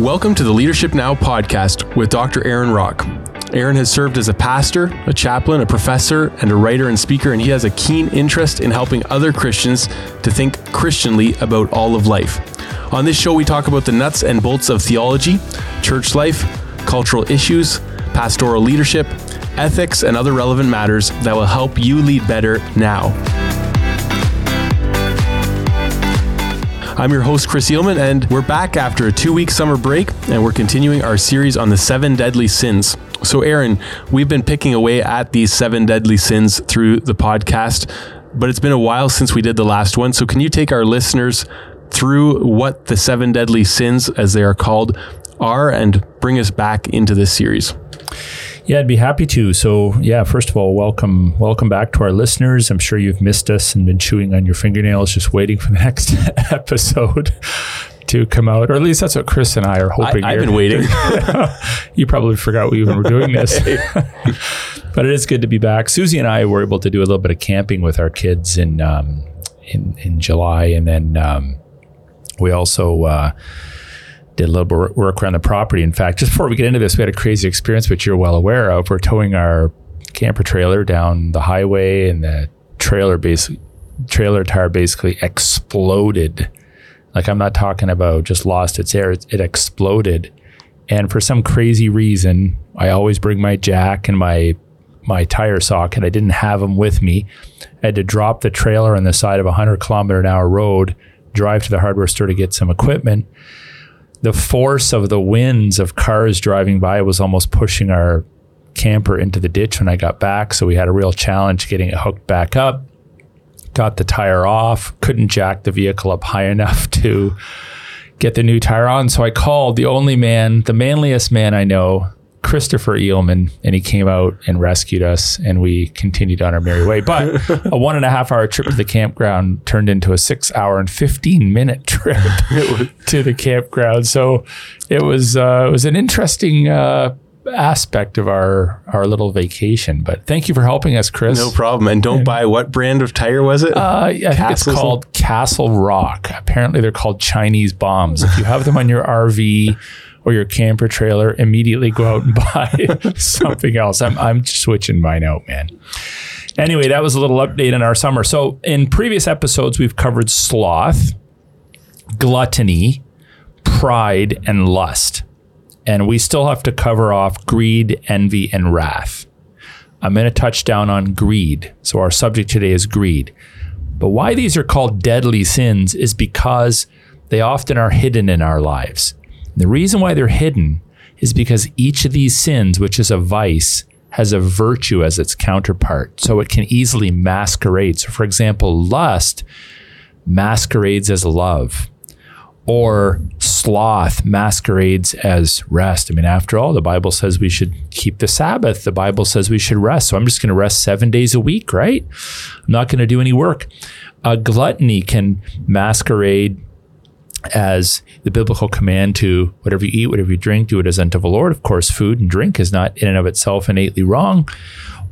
Welcome to the Leadership Now podcast with Dr. Aaron Rock. Aaron has served as a pastor, a chaplain, a professor, and a writer and speaker, and he has a keen interest in helping other Christians to think Christianly about all of life. On this show, we talk about the nuts and bolts of theology, church life, cultural issues, pastoral leadership, ethics, and other relevant matters that will help you lead better now. I'm your host, Chris Eelman, and we're back after a two week summer break, and we're continuing our series on the seven deadly sins. So, Aaron, we've been picking away at these seven deadly sins through the podcast, but it's been a while since we did the last one. So, can you take our listeners through what the seven deadly sins, as they are called, are and bring us back into this series? Yeah, I'd be happy to. So, yeah, first of all, welcome, welcome back to our listeners. I'm sure you've missed us and been chewing on your fingernails, just waiting for the next episode to come out, or at least that's what Chris and I are hoping. I, have been waiting. you probably forgot we even were doing this, but it is good to be back. Susie and I were able to do a little bit of camping with our kids in um, in in July, and then um, we also. Uh, did a little bit work around the property. In fact, just before we get into this, we had a crazy experience, which you're well aware of. We're towing our camper trailer down the highway, and the trailer basically trailer tire basically exploded. Like I'm not talking about just lost its air; it, it exploded. And for some crazy reason, I always bring my jack and my my tire socket. I didn't have them with me. I had to drop the trailer on the side of a 100 kilometer an hour road, drive to the hardware store to get some equipment the force of the winds of cars driving by was almost pushing our camper into the ditch when I got back. So we had a real challenge getting it hooked back up. Got the tire off, couldn't jack the vehicle up high enough to get the new tire on. So I called the only man, the manliest man I know, Christopher Eelman, and he came out and rescued us, and we continued on our merry way. But a one and a half hour trip to the campground turned into a six hour and fifteen minute trip to the campground. So it was uh, it was an interesting. Uh, aspect of our our little vacation. But thank you for helping us, Chris. No problem. And don't buy what brand of tire was it? Uh, I think it's called Castle Rock. Apparently, they're called Chinese bombs. If you have them on your RV or your camper trailer, immediately go out and buy something else. I'm, I'm switching mine out, man. Anyway, that was a little update on our summer. So, in previous episodes, we've covered sloth, gluttony, pride, and lust. And we still have to cover off greed, envy, and wrath. I'm going to touch down on greed. So, our subject today is greed. But why these are called deadly sins is because they often are hidden in our lives. The reason why they're hidden is because each of these sins, which is a vice, has a virtue as its counterpart. So it can easily masquerade. So, for example, lust masquerades as love, or sloth masquerades as rest. I mean, after all, the Bible says we should keep the Sabbath. The Bible says we should rest. So I'm just going to rest seven days a week, right? I'm not going to do any work. A gluttony can masquerade as the biblical command to whatever you eat, whatever you drink, do it as unto the Lord. Of course, food and drink is not in and of itself innately wrong,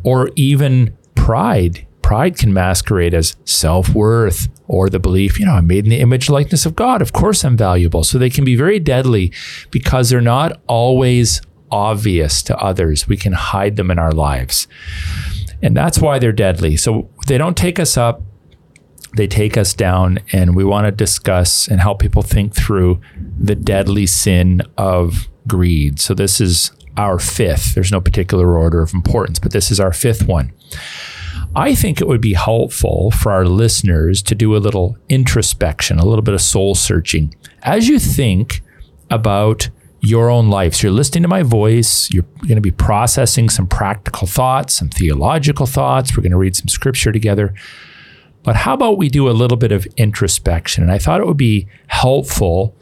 or even pride. Pride can masquerade as self worth or the belief, you know, I'm made in the image likeness of God. Of course, I'm valuable. So they can be very deadly because they're not always obvious to others. We can hide them in our lives. And that's why they're deadly. So they don't take us up they take us down and we want to discuss and help people think through the deadly sin of greed. So this is our fifth. There's no particular order of importance, but this is our fifth one. I think it would be helpful for our listeners to do a little introspection, a little bit of soul searching. As you think about your own life, so you're listening to my voice, you're going to be processing some practical thoughts, some theological thoughts. We're going to read some scripture together. But how about we do a little bit of introspection? And I thought it would be helpful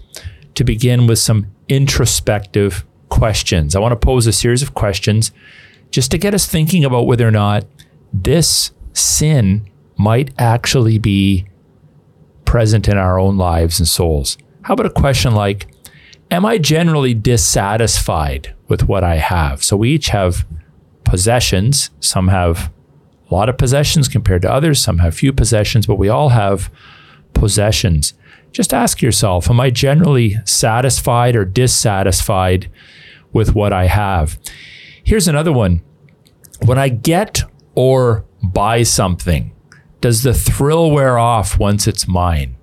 to begin with some introspective questions. I want to pose a series of questions just to get us thinking about whether or not this sin might actually be present in our own lives and souls. How about a question like, Am I generally dissatisfied with what I have? So we each have possessions, some have a lot of possessions compared to others. Some have few possessions, but we all have possessions. just ask yourself, am I generally satisfied or dissatisfied with what I have? Here's another one. When I get or buy something, does the thrill wear off once it's mine?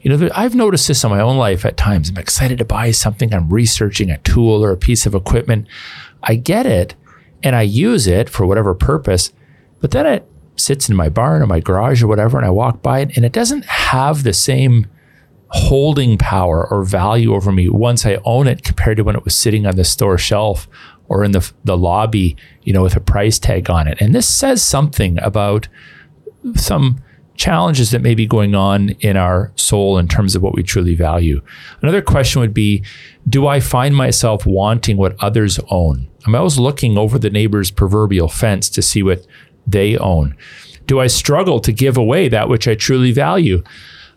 You know, I've noticed this in my own life at times. I'm excited to buy something, I'm researching a tool or a piece of equipment. I get it and I use it for whatever purpose, but then it sits in my barn or my garage or whatever, and I walk by it and it doesn't have the same holding power or value over me once I own it compared to when it was sitting on the store shelf or in the, the lobby, you know, with a price tag on it. And this says something about some challenges that may be going on in our soul in terms of what we truly value. Another question would be Do I find myself wanting what others own? I'm always looking over the neighbor's proverbial fence to see what they own. Do I struggle to give away that which I truly value?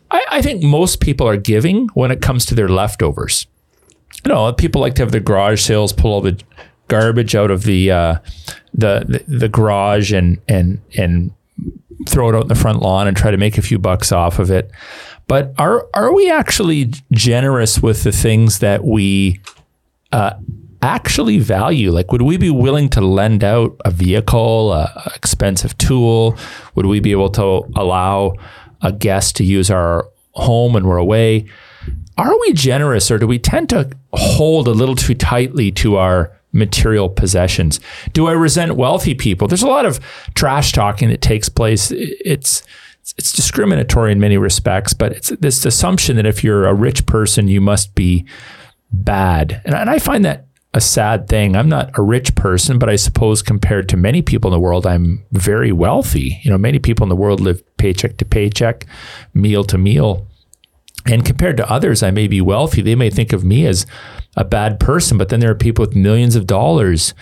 I, I think most people are giving when it comes to their leftovers. You know, people like to have the garage sales pull all the garbage out of the uh, the, the the garage and and and throw it out in the front lawn and try to make a few bucks off of it. But are are we actually generous with the things that we uh, actually value? Like, would we be willing to lend out a vehicle, a expensive tool? Would we be able to allow a guest to use our home when we're away? Are we generous, or do we tend to hold a little too tightly to our material possessions. Do I resent wealthy people? There's a lot of trash talking that takes place. It's it's discriminatory in many respects, but it's this assumption that if you're a rich person, you must be bad. And, and I find that a sad thing. I'm not a rich person, but I suppose compared to many people in the world, I'm very wealthy. You know, many people in the world live paycheck to paycheck, meal to meal. And compared to others, I may be wealthy. They may think of me as a bad person, but then there are people with millions of dollars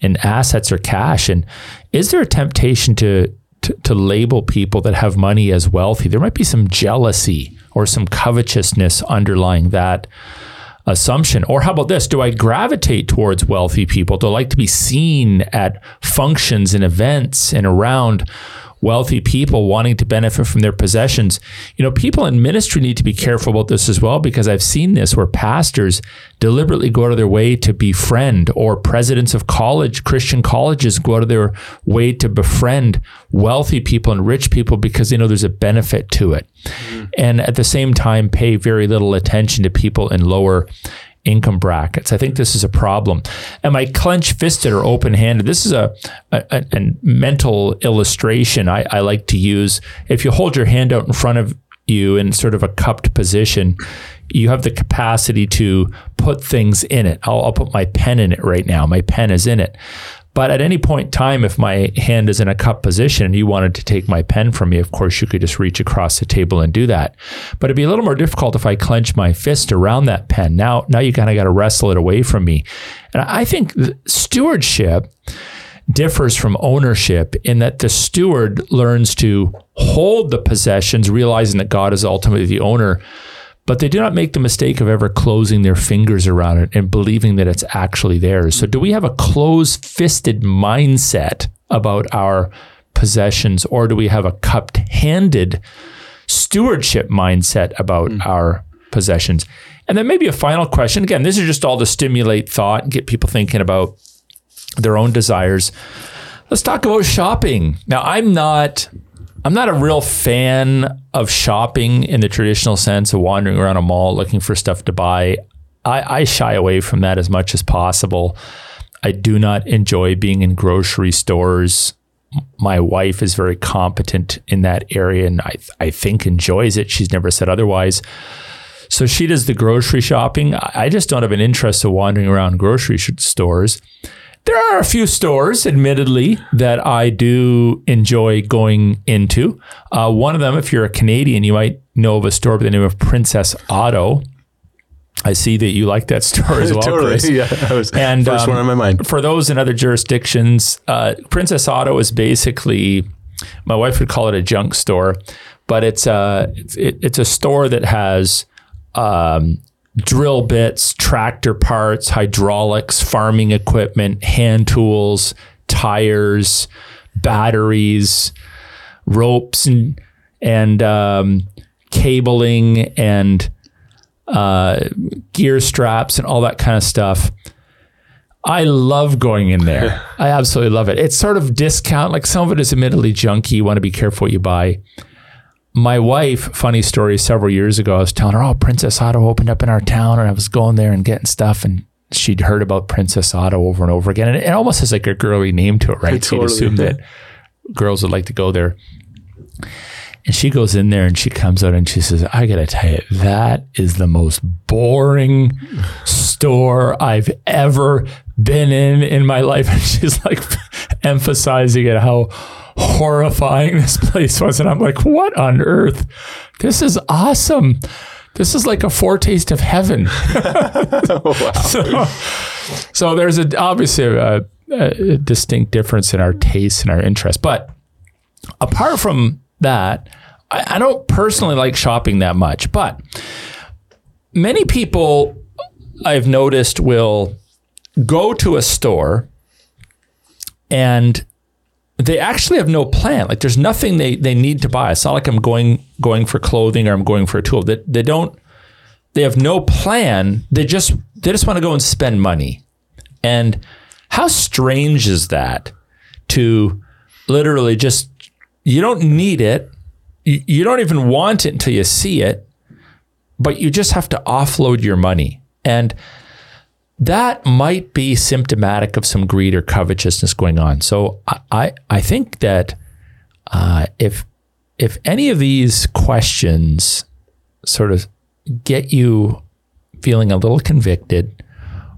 in assets or cash. And is there a temptation to, to, to label people that have money as wealthy? There might be some jealousy or some covetousness underlying that assumption. Or how about this? Do I gravitate towards wealthy people? Do I like to be seen at functions and events and around wealthy people wanting to benefit from their possessions. You know, people in ministry need to be careful about this as well because I've seen this where pastors deliberately go out of their way to befriend, or presidents of college, Christian colleges go out of their way to befriend wealthy people and rich people because they know there's a benefit to it. Mm-hmm. And at the same time, pay very little attention to people in lower income brackets. I think this is a problem. Am I clenched fisted or open handed? This is a, a, a mental illustration I, I like to use. If you hold your hand out in front of you in sort of a cupped position, you have the capacity to put things in it. I'll, I'll, put my pen in it right now. My pen is in it. But at any point in time, if my hand is in a cup position and you wanted to take my pen from me, of course, you could just reach across the table and do that. But it'd be a little more difficult if I clench my fist around that pen. Now, now you kind of got to wrestle it away from me. And I think stewardship differs from ownership in that the steward learns to hold the possessions, realizing that God is ultimately the owner but they do not make the mistake of ever closing their fingers around it and believing that it's actually theirs. So, do we have a closed fisted mindset about our possessions, or do we have a cupped handed stewardship mindset about mm. our possessions? And then, maybe a final question. Again, this is just all to stimulate thought and get people thinking about their own desires. Let's talk about shopping. Now, I'm not I'm not a real fan of shopping in the traditional sense of wandering around a mall looking for stuff to buy. I, I shy away from that as much as possible. I do not enjoy being in grocery stores. My wife is very competent in that area and I, I think enjoys it. She's never said otherwise. So she does the grocery shopping. I just don't have an interest in wandering around grocery stores. There are a few stores, admittedly, that I do enjoy going into. Uh, one of them, if you're a Canadian, you might know of a store by the name of Princess Auto. I see that you like that store as well, totally. Chris. Yeah, that was and, first um, one on my mind. For those in other jurisdictions, uh, Princess Auto is basically, my wife would call it a junk store, but it's a uh, it's, it, it's a store that has um, drill bits, tractor parts, hydraulics, farming equipment, hand tools, tires, batteries, ropes, and and um, cabling and uh, gear straps and all that kind of stuff. I love going in there. I absolutely love it. It's sort of discount. Like some of it is admittedly junky. You want to be careful what you buy. My wife, funny story, several years ago, I was telling her, oh, Princess Auto opened up in our town, and I was going there and getting stuff, and she'd heard about Princess Auto over and over again. And it almost has like a girly name to it, right? So you'd assume that girls would like to go there. And she goes in there and she comes out and she says, I got to tell you, that is the most boring store I've ever been in in my life. And she's like emphasizing it, how horrifying this place was. And I'm like, what on earth? This is awesome. This is like a foretaste of heaven. wow. so, so, there's a, obviously a, a distinct difference in our tastes and our interests. But apart from that, I, I don't personally like shopping that much. But many people I've noticed will go to a store and they actually have no plan. Like there's nothing they, they need to buy. It's not like I'm going going for clothing or I'm going for a tool. They, they don't they have no plan. They just they just want to go and spend money. And how strange is that to literally just you don't need it. You, you don't even want it until you see it, but you just have to offload your money. And that might be symptomatic of some greed or covetousness going on. So I I think that uh, if if any of these questions sort of get you feeling a little convicted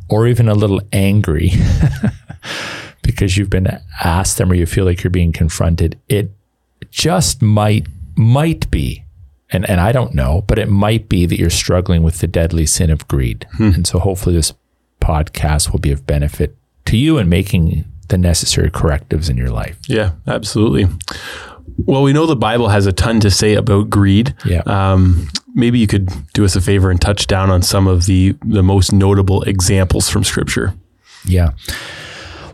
or even a little angry because you've been asked them or you feel like you're being confronted, it just might might be and, and I don't know, but it might be that you're struggling with the deadly sin of greed. Hmm. And so hopefully this podcast will be of benefit to you in making the necessary correctives in your life. Yeah, absolutely. Well, we know the Bible has a ton to say about greed. Yeah. Um, maybe you could do us a favor and touch down on some of the the most notable examples from Scripture. Yeah.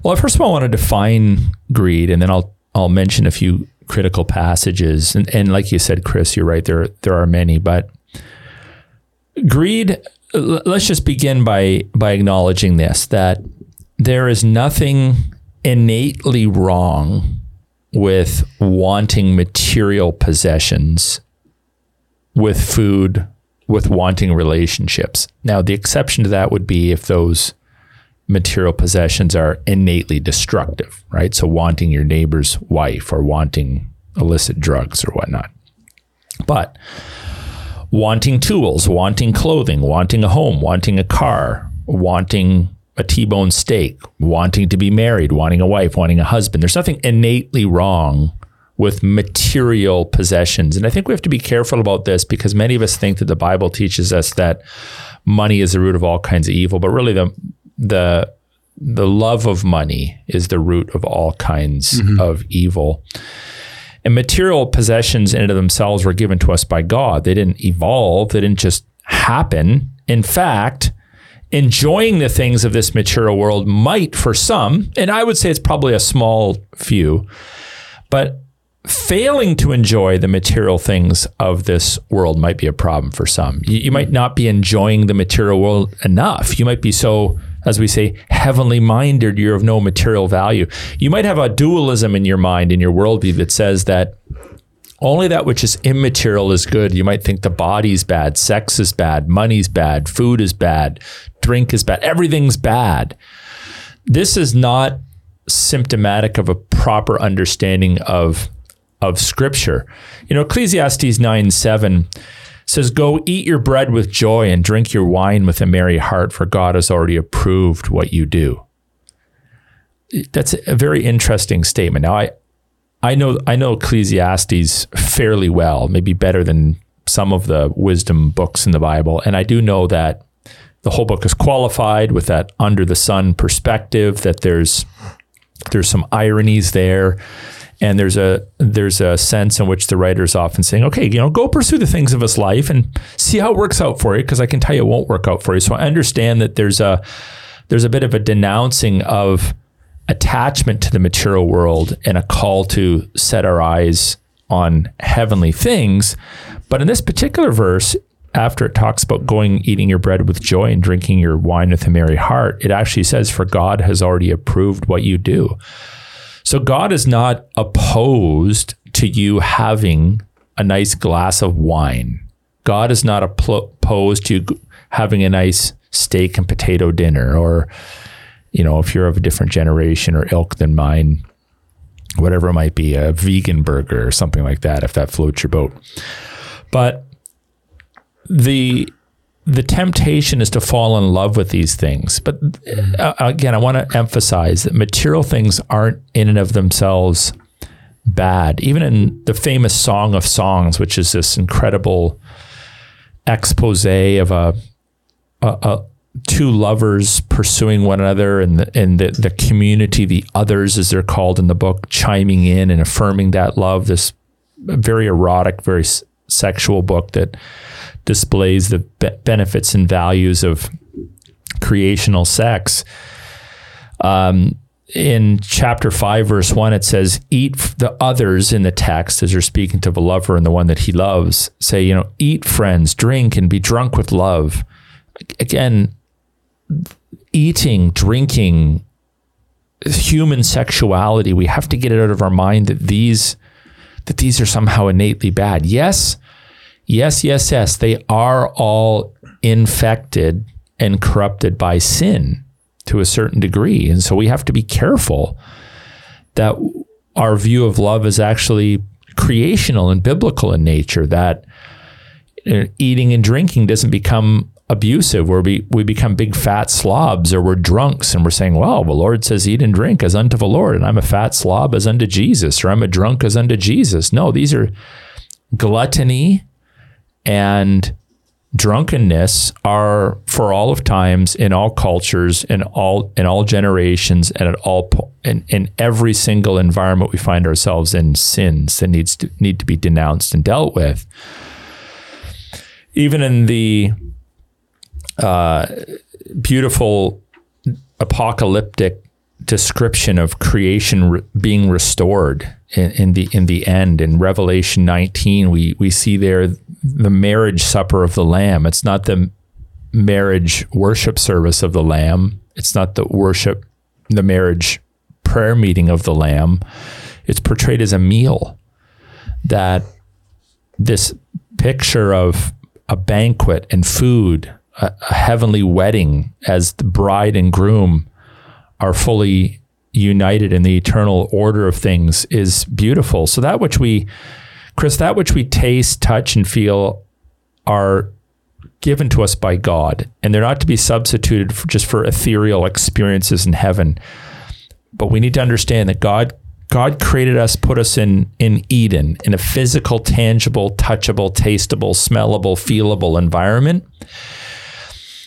Well, first of all, I want to define greed, and then I'll I'll mention a few critical passages. And, and like you said, Chris, you're right. There there are many, but greed let's just begin by by acknowledging this that there is nothing innately wrong with wanting material possessions with food with wanting relationships. Now the exception to that would be if those material possessions are innately destructive right? So wanting your neighbor's wife or wanting illicit drugs or whatnot. But wanting tools, wanting clothing, wanting a home, wanting a car, wanting a T-bone steak, wanting to be married, wanting a wife, wanting a husband. There's nothing innately wrong with material possessions. And I think we have to be careful about this because many of us think that the Bible teaches us that money is the root of all kinds of evil, but really the the the love of money is the root of all kinds mm-hmm. of evil. And material possessions in and of themselves were given to us by God. They didn't evolve, they didn't just happen. In fact, enjoying the things of this material world might for some, and I would say it's probably a small few, but failing to enjoy the material things of this world might be a problem for some. You, you, might not be enjoying the material world enough. You might be so as we say, heavenly minded, you're of no material value. You might have a dualism in your mind, in your worldview, that says that only that which is immaterial is good. You might think the body's bad, sex is bad, money's bad, food is bad, drink is bad, everything's bad. This is not symptomatic of a proper understanding of of scripture. You know, Ecclesiastes 9 7 says, Go eat your bread with joy and drink your wine with a merry heart, for God has already approved what you do. That's a very interesting statement. Now, I, I know I know Ecclesiastes fairly well, maybe better than some of the wisdom books in the Bible, and I do know that the whole book is qualified with that under the sun perspective. That there's there's some ironies there and there's a there's a sense in which the writer is often saying, okay, you know, go pursue the things of this life and see how it works out for you, because I can tell you it won't work out for you. So I understand that there's a there's a bit of a denouncing of attachment to the material world and a call to set our eyes on heavenly things. But in this particular verse, after it talks about going eating your bread with joy and drinking your wine with a merry heart, it actually says, For God has already approved what you do. So God is not opposed to you having a nice glass of wine. God is not opposed to having a nice steak and potato dinner, or, you know, if you're of a different generation or ilk than mine, whatever it might be, a vegan burger or something like that, if that floats your boat. But the the temptation is to fall in love with these things. But uh, again, I want to emphasize that material things aren't in and of themselves bad. Even in the famous Song of Songs, which is this incredible expose of a, a, a two lovers pursuing one another and the, and the, the community, the others, as they're called in the book, chiming in and affirming that love. This very erotic, very s- sexual book that displays the be- benefits and values of creational sex. Um, in chapter 5 verse 1 it says eat the others in the text as you're speaking to the lover and the one that he loves say you know eat friends drink and be drunk with love again eating drinking human sexuality we have to get it out of our mind that these that these are somehow innately bad yes yes yes yes they are all infected and corrupted by sin to a certain degree. And so we have to be careful that our view of love is actually creational and biblical in nature, that uh, eating and drinking doesn't become abusive where we, we become big fat slobs or we're drunks and we're saying, well, the Lord says eat and drink as unto the Lord, and I'm a fat slob as unto Jesus, or I'm a drunk as unto Jesus. No, these are gluttony and drunkenness are for all of times in all cultures in all in all generations and at all in, in every single environment we find ourselves in sins that needs to need to be denounced and dealt with. Even in the uh, beautiful apocalyptic description of creation re- being restored in, in, the in the end in Revelation 19 we we see there the marriage supper of the lamb. It's not the marriage worship service of the lamb. It's not the worship the marriage prayer meeting of the lamb. It's portrayed as a meal that this picture of a banquet and food a, a heavenly wedding as the bride and groom are fully united in the eternal order of things is beautiful. So that which we, Chris, that which we taste, touch, and feel are given to us by God, and they're not to be substituted for just for ethereal experiences in heaven. But we need to understand that God God created us, put us in in Eden, in a physical, tangible, touchable, tastable, smellable, feelable environment.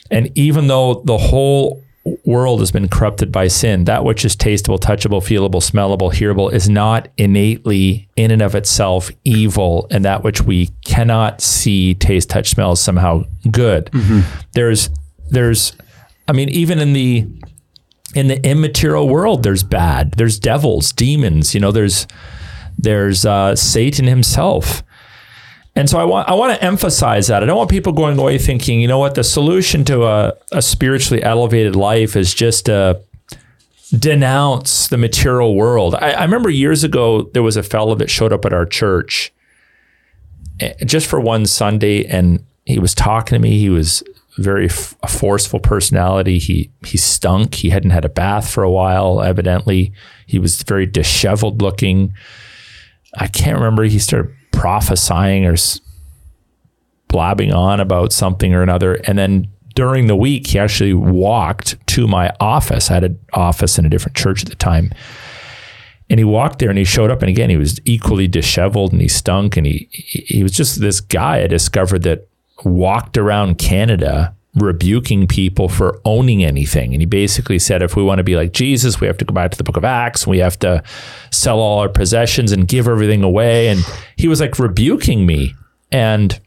And even though the whole world has been corrupted by sin, that which is tastable, touchable, feelable, smellable, hearable is not innately in and of itself evil, and that which we cannot see, taste, touch, smell is somehow good. Mm-hmm. There's there's I mean, even in the in the immaterial world, there's bad. There's devils, demons, you know, there's there's uh, Satan himself. And so I want I want to emphasize that. I don't want people going away thinking, you know what, the solution to a, a spiritually elevated life is just to denounce the material world. I, I remember years ago there was a fellow that showed up at our church eh, just for one Sunday, and he was talking to me. He was very f- a forceful personality. He he stunk. He hadn't had a bath for a while. Evidently, he was very disheveled looking. I can't remember. He started prophesying or blabbing on about something or another. And then during the week, he actually walked to my office. I had an office in a different church at the time. And he walked there and he showed up. And again, he was equally disheveled and he stunk. And he, he was just this guy I discovered that walked around Canada rebuking people for owning anything. And he basically said, if we want to be like Jesus, we have to go back to the book of Acts. We have to sell all our possessions and give everything away. And he was like rebuking me. And,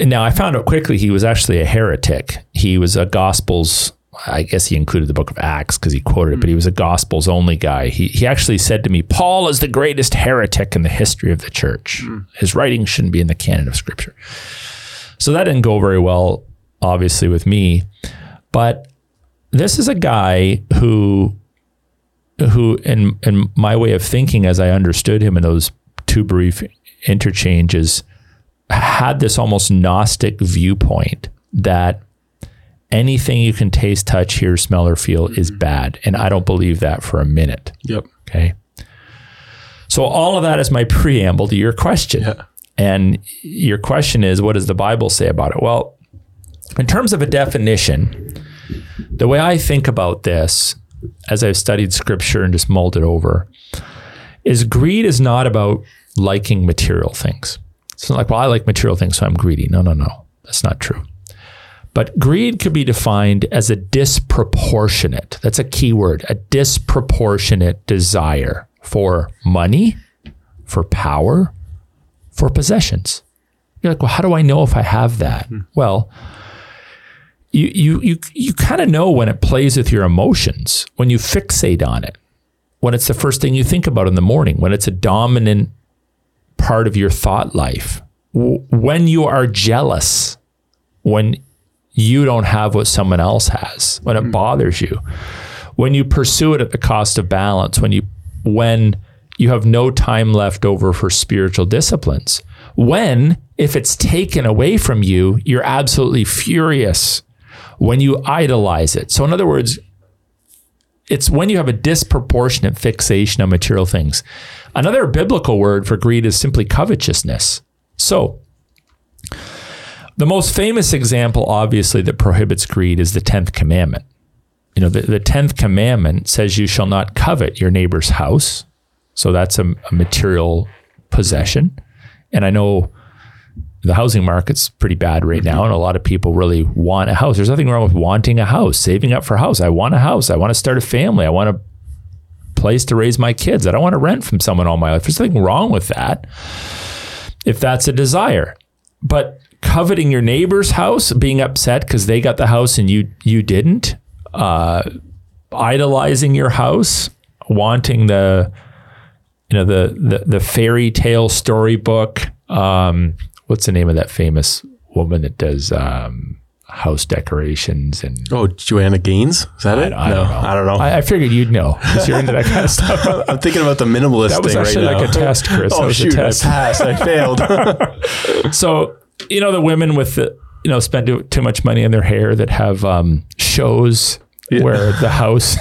now I found out quickly he was actually a heretic. He was a Gospels I guess he included the book of Acts because he quoted it, but he was a Gospels only guy. He, he actually said to me, Paul is the greatest heretic in the history of the church. Hmm. His writings shouldn't be in the canon of Scripture. So that didn't go very well, obviously, with me. But this is a guy who, who in, in my way of thinking, as I understood him in those two brief interchanges, had this almost Gnostic viewpoint that anything you can taste, touch, hear, smell, or feel is bad. And I don't believe that for a minute. Yep. Okay. So all of that is my preamble to your question. Yeah. And your question is, what does the Bible say about it? Well, in terms of a definition, the way I think about this, as I've studied scripture and just mulled it over, is greed is not about liking material things. It's not like, well, I like material things, so I'm greedy. No, no, no. That's not true. But greed could be defined as a disproportionate, that's a key word, a disproportionate desire for money, for power, for possessions. You're like, well, how do I know if I have that? Hmm. Well, you you you you kind of know when it plays with your emotions, when you fixate on it, when it's the first thing you think about in the morning, when it's a dominant part of your thought life, w- when you are jealous, when you don't have what someone else has, when it hmm. bothers you, when you pursue it at the cost of balance, when you when you have no time left over for spiritual disciplines, when if it's taken away from you, you're absolutely furious, when you idolize it. So in other words, it's when you have a disproportionate fixation on material things. Another biblical word for greed is simply covetousness. So, the most famous example, obviously, that prohibits greed is the 10th commandment. You know, the, the 10th commandment says you shall not covet your neighbor's house. So, that's a, a material possession. And I know the housing market's pretty bad right now, and a lot of people really want a house. There's nothing wrong with wanting a house, saving up for a house. I want a house. I want to start a family. I want a place to raise my kids. I don't want to rent from someone all my life. There's nothing wrong with that if that's a desire. But coveting your neighbor's house, being upset because they got the house and you you didn't, uh, idolizing your house, wanting the you know the the, the fairy tale storybook. Um, what's the name of that famous woman that does um, house decorations and Oh, Joanna Gaines? Is that it? I no, don't know. I don't know. I, I figured you'd know because you're into that kind of stuff. I'm thinking about the minimalist That was thing actually right like now. a test, Chris. That oh was a shoot! test. I passed. I failed. So you know the women with the you know spend too, too much money on their hair that have um, shows where the house.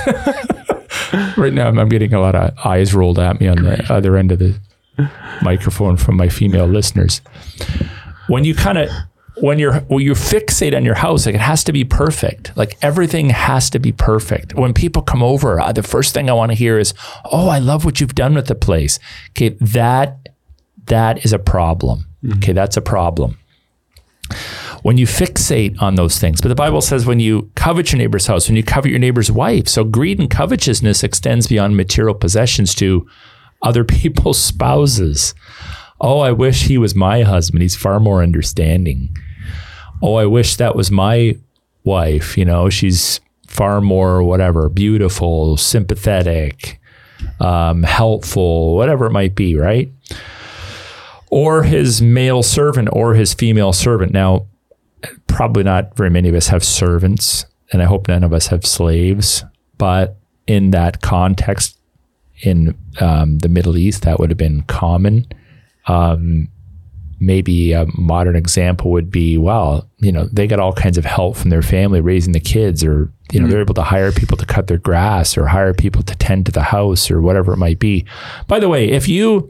Right now, I'm, I'm getting a lot of eyes rolled at me on the other end of the microphone from my female listeners. When you kind of when you're when you fixate on your house, like it has to be perfect. Like everything has to be perfect. When people come over, uh, the first thing I want to hear is, "Oh, I love what you've done with the place." Okay, that that is a problem. Okay, that's a problem when you fixate on those things. But the Bible says when you covet your neighbor's house, when you covet your neighbor's wife. So greed and covetousness extends beyond material possessions to other people's spouses. Oh, I wish he was my husband. He's far more understanding. Oh, I wish that was my wife. You know, she's far more whatever, beautiful, sympathetic, um, helpful, whatever it might be, right? Or his male servant or his female servant. Now, probably not very many of us have servants, and I hope none of us have slaves. But in that context, in um, the Middle East, that would have been common. Um, maybe a modern example would be, well, you know, they got all kinds of help from their family raising the kids, or you know, they're able to hire people to cut their grass, or hire people to tend to the house, or whatever it might be. By the way, if you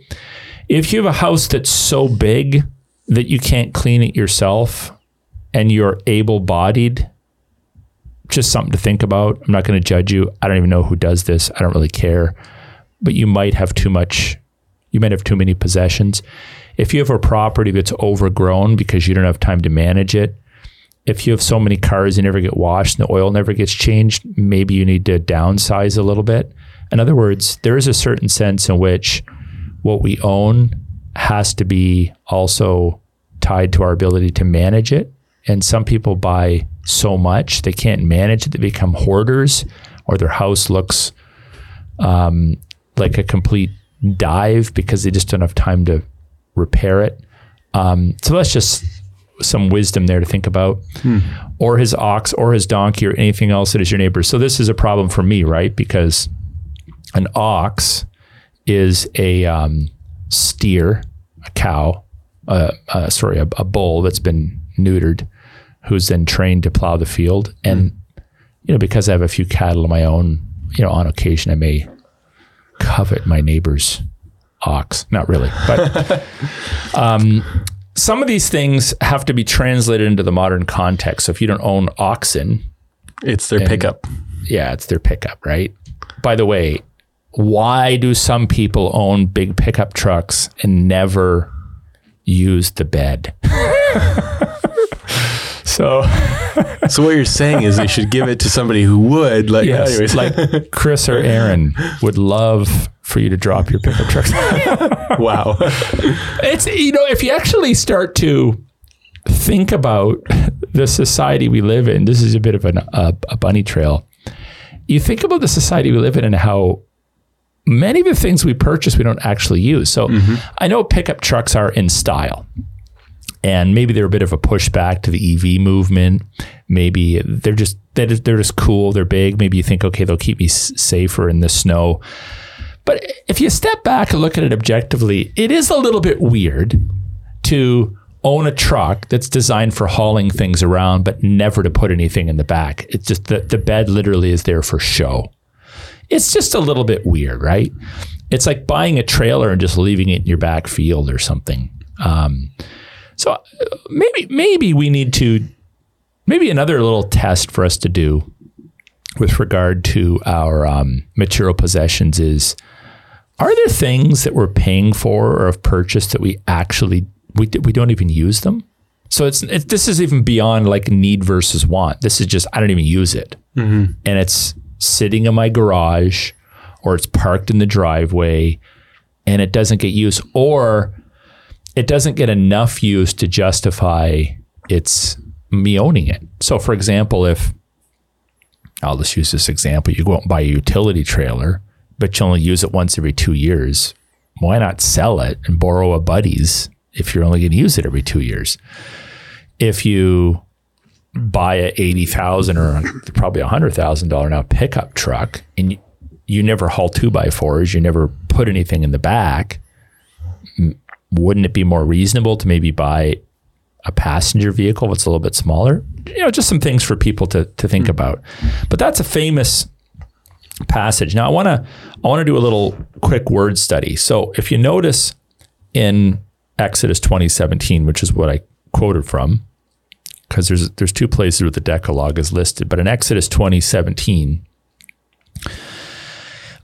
if you have a house that's so big that you can't clean it yourself, and you're able bodied, just something to think about. I'm not going to judge you. I don't even know who does this. I don't really care. But you might have too much, you might have too many possessions. If you have a property that's overgrown because you don't have time to manage it, if you have so many cars you never get washed and the oil never gets changed, maybe you need to downsize a little bit. In other words, there is a certain sense in which what we own has to be also tied to our ability to manage it. And some people buy so much they can't manage it. They become hoarders, or their house looks um, like a complete dive because they just don't have time to repair it. Um, so that's just some wisdom there to think about. Hmm. Or his ox, or his donkey, or anything else that is your neighbor. So this is a problem for me, right? Because an ox is a um, steer, a cow, uh, uh, sorry, a, a, bull that's been neutered, who's then trained to plow the field. And, mm. you know, because I have a few cattle of my own, you know, on occasion I may covet my neighbor's ox. Not really, but um, some of these things have to be translated into the modern context. So if you don't own oxen, it's their and, pickup. Yeah, it's their pickup, right? By the way, why do some people own big pickup trucks and never use the bed? so so what you're saying is they should give it to somebody who would like yes, anyways. like Chris or Aaron would love for you to drop your pickup trucks. wow. It's you know if you actually start to think about the society we live in, this is a bit of an, a, a bunny trail. You think about the society we live in and how many of the things we purchase we don't actually use. So mm-hmm. I know pickup trucks are in style. And maybe they're a bit of a pushback to the EV movement. Maybe they're just they're just cool. They're big. Maybe you think, okay, they'll keep me s- safer in the snow. But if you step back and look at it objectively, it is a little bit weird to own a truck that's designed for hauling things around, but never to put anything in the back. It's just that the bed literally is there for show it's just a little bit weird, right? It's like buying a trailer and just leaving it in your back field or something. Um, so uh, maybe maybe we need to maybe another little test for us to do with regard to our um, material possessions is are there things that we're paying for or have purchased that we actually we, we don't even use them? So it's it, this is even beyond like need versus want. This is just i don't even use it. Mm-hmm. and it's sitting in my garage or it's parked in the driveway and it doesn't get used or it doesn't get enough use to justify its me owning it. So for example, if I'll just use this example, you go out and buy a utility trailer, but you only use it once every two years. Why not sell it and borrow a buddy's if you're only going to use it every two years? If you buy a eighty thousand or probably a hundred thousand dollar now pickup truck, and you, you never haul two by fours, you never put anything in the back. Wouldn't it be more reasonable to maybe buy a passenger vehicle that's a little bit smaller? You know, just some things for people to to think mm-hmm. about. But that's a famous passage. Now I want to I want to do a little quick word study. So if you notice in Exodus 2017, which is what I quoted from, because there's there's two places where the Decalogue is listed, but in Exodus 2017,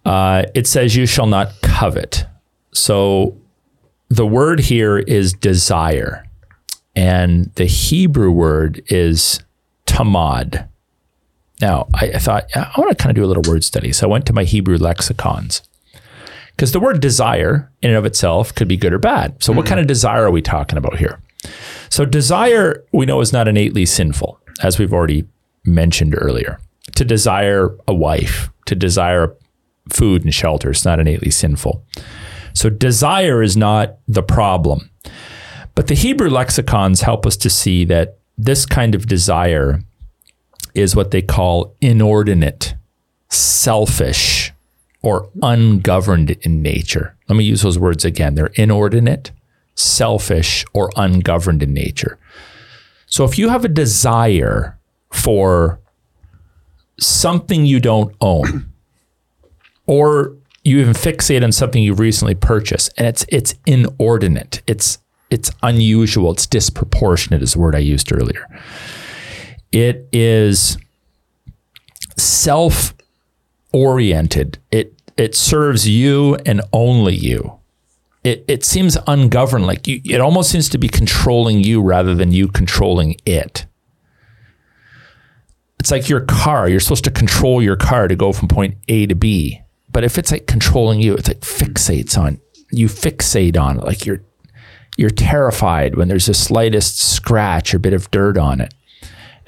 uh, it says, "You shall not covet." So the word here is desire, and the Hebrew word is tamad. Now, I, I thought I want to kind of do a little word study, so I went to my Hebrew lexicons because the word desire in and of itself could be good or bad. So, mm-hmm. what kind of desire are we talking about here? So, desire we know is not innately sinful, as we've already mentioned earlier. To desire a wife, to desire food and shelter is not innately sinful. So, desire is not the problem. But the Hebrew lexicons help us to see that this kind of desire is what they call inordinate, selfish, or ungoverned in nature. Let me use those words again. They're inordinate, selfish, or ungoverned in nature. So if you have a desire for something you don't own, or you even fixate on something you recently purchased, and it's it's inordinate, it's it's unusual, it's disproportionate is the word I used earlier. It is self-oriented. It it serves you and only you it, it seems ungoverned. Like you, it almost seems to be controlling you rather than you controlling it. It's like your car. You're supposed to control your car to go from point A to B. But if it's like controlling you, it's like fixates on you fixate on it. Like you're you're terrified when there's the slightest scratch or bit of dirt on it.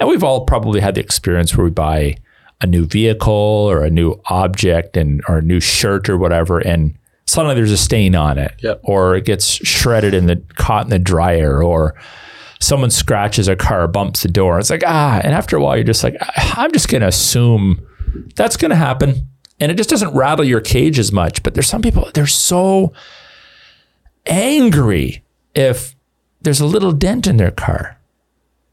And we've all probably had the experience where we buy a new vehicle or a new object and or a new shirt or whatever, and suddenly there's a stain on it, Yep. or it gets shredded in the caught in the dryer, or someone scratches a car, bumps the door. It's like ah, and after a while you're just like I'm just gonna assume that's gonna happen, and it just doesn't rattle your cage as much. But there's some people they're so angry if there's a little dent in their car.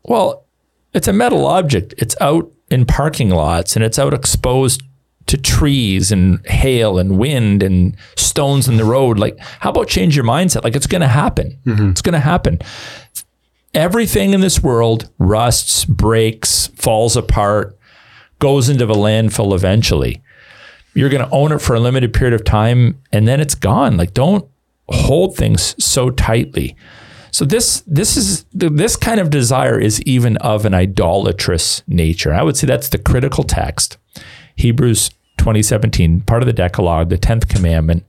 Well, it's a metal object. It's out in parking lots and it's out exposed to trees and hail and wind and stones in the road. Like, how about change your mindset? Like, it's going to happen. Mm-hmm. It's going to happen. Everything in this world rusts, breaks, falls apart, goes into the landfill eventually. You're going to own it for a limited period of time and then it's gone. Like, don't hold things so tightly. So this this is this kind of desire is even of an idolatrous nature. I would say that's the critical text. Hebrews 2017, part of the Decalogue, the 10th commandment,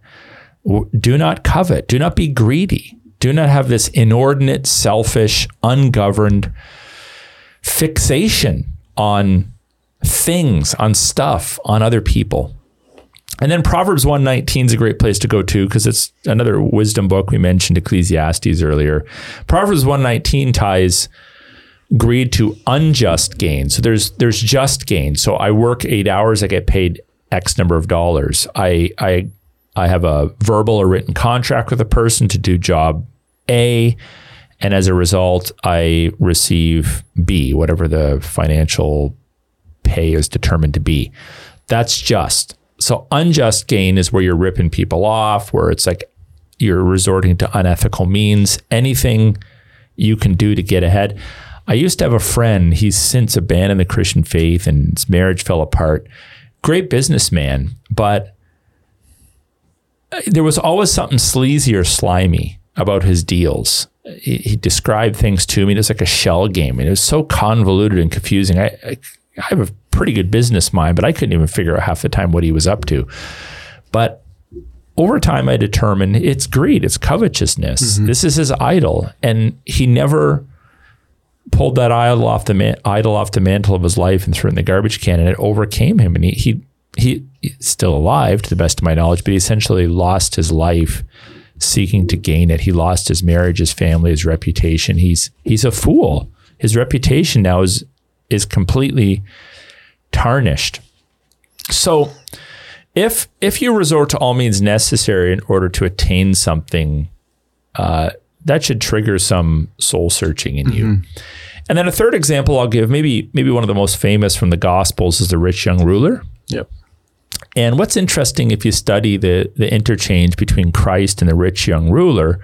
do not covet, do not be greedy. Do not have this inordinate, selfish, ungoverned fixation on things, on stuff, on other people. And then Proverbs 119 is a great place to go to because it's another wisdom book. We mentioned Ecclesiastes earlier. Proverbs 119 ties greed to unjust gain. So there's there's just gain. So I work eight hours, I get paid X number of dollars. I I I have a verbal or written contract with a person to do job A, and as a result, I receive B, whatever the financial pay is determined to be. That's just. So unjust gain is where you're ripping people off, where it's like you're resorting to unethical means, anything you can do to get ahead. I used to have a friend, he's since abandoned the Christian faith and his marriage fell apart. Great businessman, but there was always something sleazy or slimy about his deals. He, he described things to me. It was like a shell game, and it was so convoluted and confusing. I, I, I have a pretty good business mind, but I couldn't even figure out half the time what he was up to. But over time, I determined it's greed, it's covetousness. Mm-hmm. This is his idol, and he never pulled that idol off the man, idol off the mantle of his life and threw it in the garbage can, and it overcame him. And he he he he's still alive to the best of my knowledge, but he essentially lost his life seeking to gain it. He lost his marriage, his family, his reputation. He's he's a fool. His reputation now is is completely tarnished. So if if you resort to all means necessary in order to attain something, uh, that should trigger some soul searching in you. And then a third example I'll give, maybe maybe one of the most famous from the Gospels, is the rich young ruler. Yep. And what's interesting if you study the the interchange between Christ and the rich young ruler,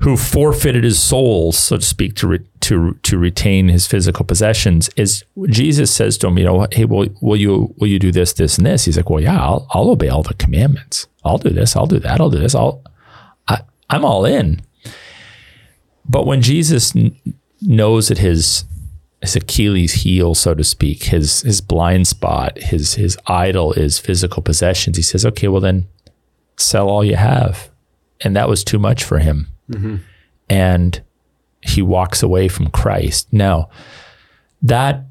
who forfeited his soul, so to speak, to re, to to retain his physical possessions, is Jesus says to him, you know, hey, will will you will you do this, this, and this? He's like, well, yeah, I'll I'll obey all the commandments. I'll do this. I'll do that. I'll do this. I'll I, I'm all in. But when Jesus n- knows that his his Achilles heel, so to speak, his his blind spot, his his idol is physical possessions. He says, "Okay, well then, sell all you have," and that was too much for him, mm-hmm. and he walks away from Christ. Now, that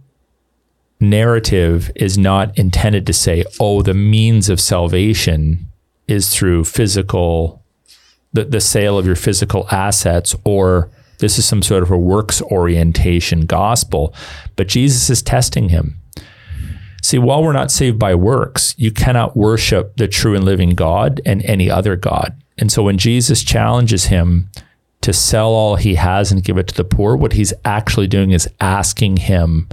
narrative is not intended to say, "Oh, the means of salvation is through physical, the the sale of your physical assets," or this is some sort of a works orientation gospel, but Jesus is testing him. See, while we're not saved by works, you cannot worship the true and living God and any other God. And so when Jesus challenges him to sell all he has and give it to the poor, what he's actually doing is asking him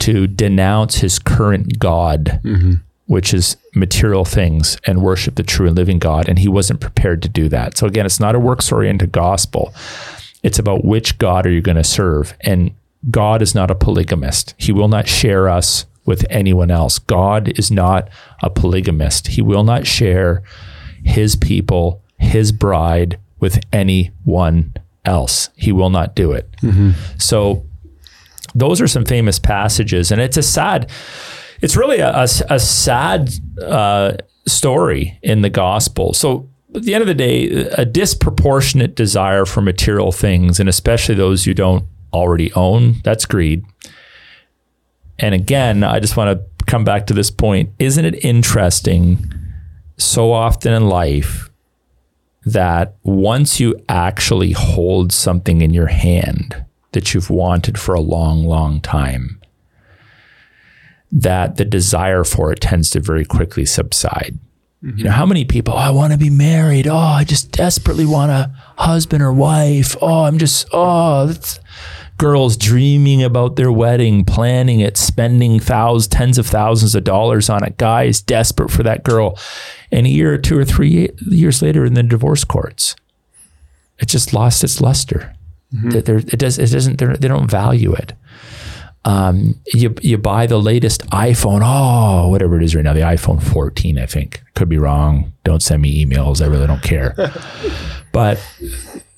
to denounce his current God, mm-hmm. which is material things, and worship the true and living God. And he wasn't prepared to do that. So again, it's not a works oriented gospel. It's about which God are you going to serve. And God is not a polygamist. He will not share us with anyone else. God is not a polygamist. He will not share his people, his bride with anyone else. He will not do it. So those are some famous passages, and it's a sad. It's really a, a, a sad uh, story in the gospel. So at the end of the day, a disproportionate desire for material things, and especially those you don't already own, that's greed. and again, I just want to come back to this point. Isn't it interesting so often in life that once you actually hold something in your hand that you've wanted for a long, long time, that the desire for it tends to very quickly subside. Mm-hmm. You know, how many people, oh, I want to be married. Oh, I just desperately want a husband or wife. Oh, I'm just, oh, that's girls dreaming about their wedding, planning it, spending thousands, tens of thousands of dollars on it. Guys desperate for that girl. And a year or two or three years later in the divorce courts, it just lost its luster. Mm-hmm. it does. It doesn't. They don't value it. Um, you you buy the latest iPhone. Oh, whatever it is right now, the iPhone 14. I think could be wrong. Don't send me emails. I really don't care. but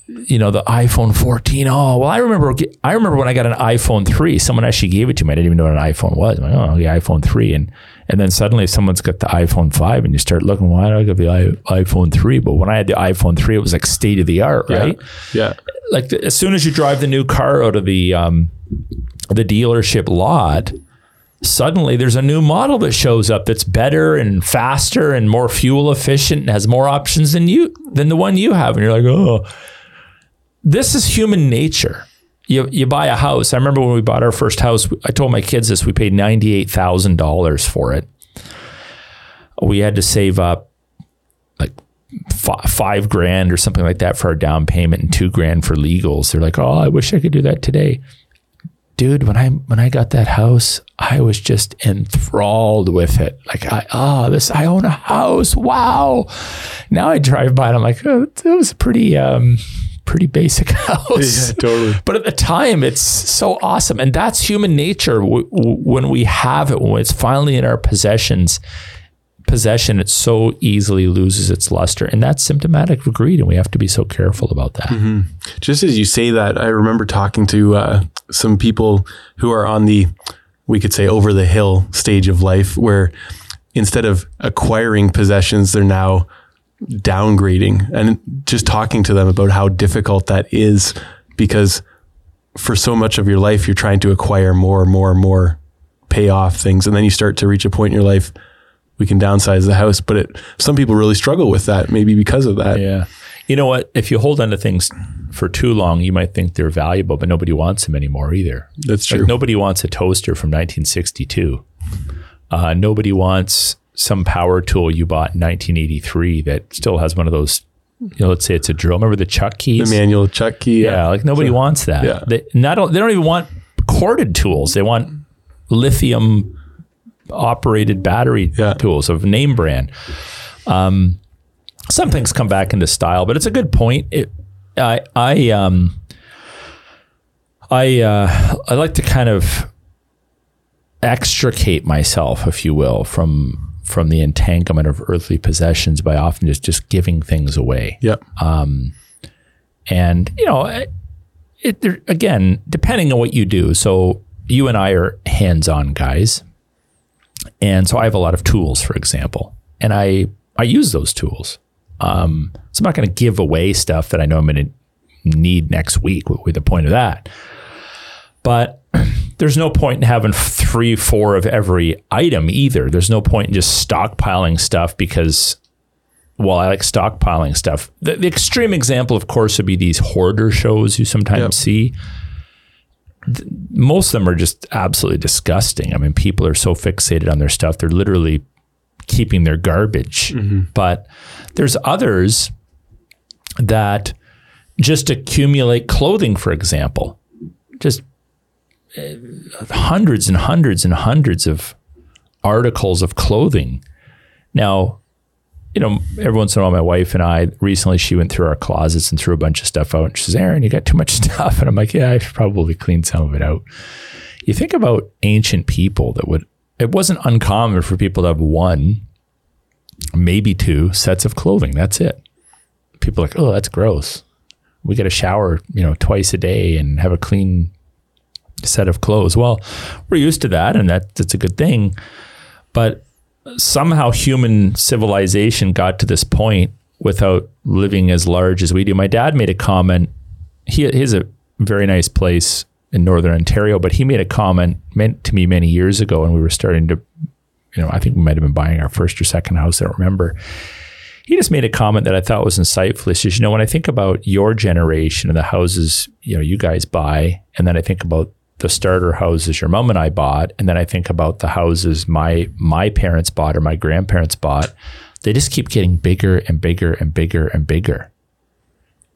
you know, the iPhone 14. Oh, well, I remember, I remember when I got an iPhone 3, someone actually gave it to me. I didn't even know what an iPhone was. I'm like, oh, the iPhone 3. And, and then suddenly someone's got the iPhone 5 and you start looking, why do I got the iPhone 3? But when I had the iPhone 3, it was like state of the art, right? Yeah. Like the, as soon as you drive the new car out of the, um, the dealership lot, suddenly there's a new model that shows up that's better and faster and more fuel efficient and has more options than you, than the one you have. And you're like, oh, this is human nature. You, you buy a house. I remember when we bought our first house, I told my kids this, we paid $98,000 for it. We had to save up like f- five grand or something like that for our down payment and two grand for legals. They're like, oh, I wish I could do that today. Dude, when I when I got that house, I was just enthralled with it. Like, I oh, this I own a house. Wow. Now I drive by and I'm like, oh, it was pretty um, pretty basic house. Yeah, totally. But at the time, it's so awesome. And that's human nature. when we have it, when it's finally in our possessions, possession, it so easily loses its luster. And that's symptomatic of greed. And we have to be so careful about that. Mm-hmm. Just as you say that, I remember talking to uh, some people who are on the, we could say, over the hill stage of life where instead of acquiring possessions, they're now downgrading and just talking to them about how difficult that is because for so much of your life you're trying to acquire more and more and more pay off things. And then you start to reach a point in your life we can downsize the house but it some people really struggle with that maybe because of that. Yeah. You know what? If you hold on to things for too long you might think they're valuable but nobody wants them anymore either. That's true. like nobody wants a toaster from 1962 uh, nobody wants some power tool you bought in 1983 that still has one of those you know, let's say it's a drill. Remember the chuck keys? The manual chuck key. Yeah, yeah like nobody so, wants that. Yeah. They not they don't even want corded tools. They want lithium operated battery yeah. tools of name brand. Um, some things come back into style, but it's a good point. It, I I um I uh, I like to kind of extricate myself, if you will, from from the entanglement of earthly possessions by often just just giving things away. Yep. Um, and you know, it, it again depending on what you do. So you and I are hands-on guys, and so I have a lot of tools, for example, and I I use those tools. Um, so I'm not going to give away stuff that I know I'm going to need next week. What would the point of that? But there's no point in having three, four of every item either. There's no point in just stockpiling stuff because, well, I like stockpiling stuff. The, the extreme example, of course, would be these hoarder shows you sometimes yep. see. Most of them are just absolutely disgusting. I mean, people are so fixated on their stuff, they're literally keeping their garbage. Mm-hmm. But there's others that just accumulate clothing, for example. Just hundreds and hundreds and hundreds of articles of clothing. Now, you know, every once in a while, my wife and I recently she went through our closets and threw a bunch of stuff out. And she says, "Aaron, you got too much stuff." And I'm like, "Yeah, I should probably clean some of it out." You think about ancient people that would. It wasn't uncommon for people to have one, maybe two sets of clothing. That's it. People are like, "Oh, that's gross." We get a shower, you know, twice a day and have a clean set of clothes. Well, we're used to that, and that that's a good thing. But somehow human civilization got to this point without living as large as we do. My dad made a comment. He, has a very nice place in northern Ontario. But he made a comment meant to me many years ago, and we were starting to, you know, I think we might have been buying our first or second house. I don't remember. He just made a comment that I thought was insightful. He says, you know, when I think about your generation and the houses, you know, you guys buy, and then I think about the starter houses your mom and I bought, and then I think about the houses my my parents bought or my grandparents bought, they just keep getting bigger and bigger and bigger and bigger.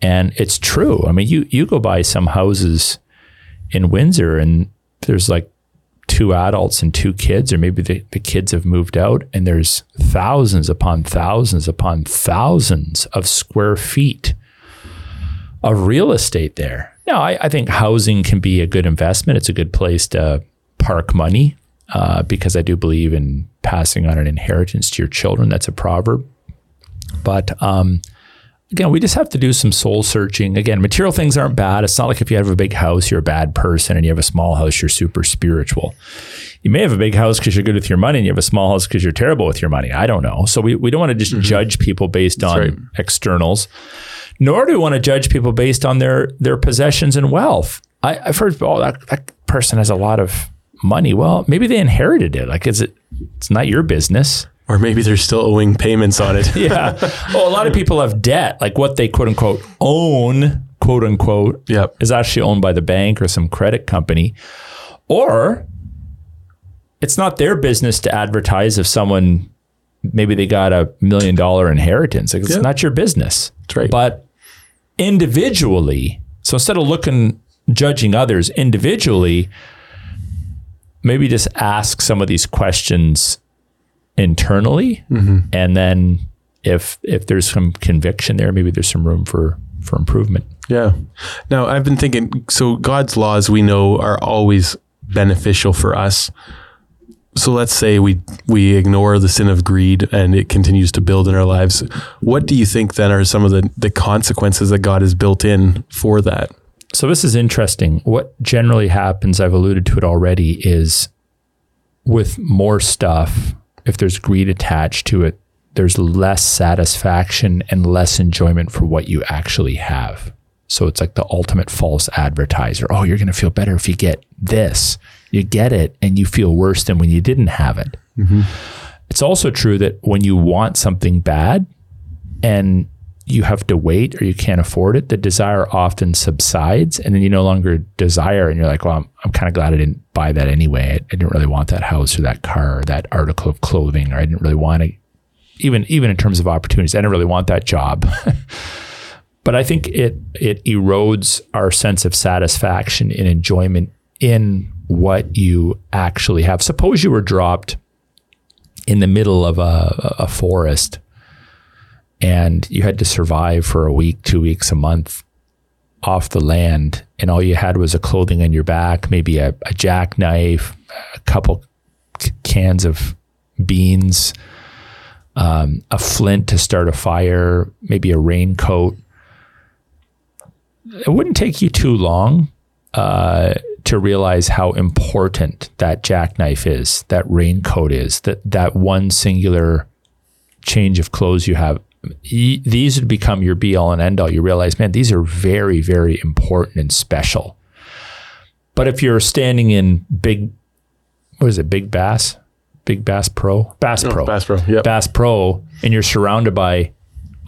And it's true. I mean, you you go by some houses in Windsor and there's like two adults and two kids, or maybe the, the kids have moved out, and there's thousands upon thousands upon thousands of square feet of real estate there. Now, I, I think housing can be a good investment. It's a good place to park money uh, because I do believe in passing on an inheritance to your children. That's a proverb. But um, again, we just have to do some soul searching. Again, material things aren't bad. It's not like if you have a big house, you're a bad person, and you have a small house, you're super spiritual. You may have a big house because you're good with your money, and you have a small house because you're terrible with your money. I don't know. So we, we don't want to just mm-hmm. judge people based That's on right. externals, nor do we want to judge people based on their their possessions and wealth. I, have heard, oh, that, that person has a lot of money. Well, maybe they inherited it. Like, is it? It's not your business or maybe they're still owing payments on it. yeah. Well, a lot of people have debt, like what they quote unquote own, quote unquote, yep. is actually owned by the bank or some credit company. Or it's not their business to advertise if someone maybe they got a million dollar inheritance. Like, it's yep. not your business. That's right. But individually, so instead of looking judging others individually, maybe just ask some of these questions internally, mm-hmm. and then if if there's some conviction there, maybe there's some room for for improvement. Yeah. Now I've been thinking. So God's laws we know are always beneficial for us. So let's say we we ignore the sin of greed and it continues to build in our lives. What do you think then are some of the the consequences that God has built in for that? So this is interesting. What generally happens, I've alluded to it already, is with more stuff, if there's greed attached to it, there's less satisfaction and less enjoyment for what you actually have. So it's like the ultimate false advertiser. Oh, you're going to feel better if you get this. You get it and you feel worse than when you didn't have it. Mm-hmm. It's also true that when you want something bad and you have to wait or you can't afford it, the desire often subsides and then you no longer desire and you're like, well, I'm, I'm kind of glad I didn't buy that anyway. I, I, didn't really want that house or that car or that article of clothing or I didn't really want to even even in terms of opportunities, I didn't really want that job. but I think it it erodes our sense of satisfaction and enjoyment in what you actually have. Suppose you were dropped in the middle of a, a forest and you had to survive for a week, two weeks, a month off the land, and all you had was a clothing on your back, maybe a, a jackknife, a couple c- cans of beans, um, a flint to start a fire, maybe a raincoat. It wouldn't take you too long uh, to realize how important that jackknife is, that raincoat is, that that one singular change of clothes you have. These would become your be all and end all. You realize, man, these are very, very important and special. But if you're standing in big, what is it, Big Bass, Big Bass Pro, Bass Pro, Bass Pro, yeah, Bass Pro, and you're surrounded by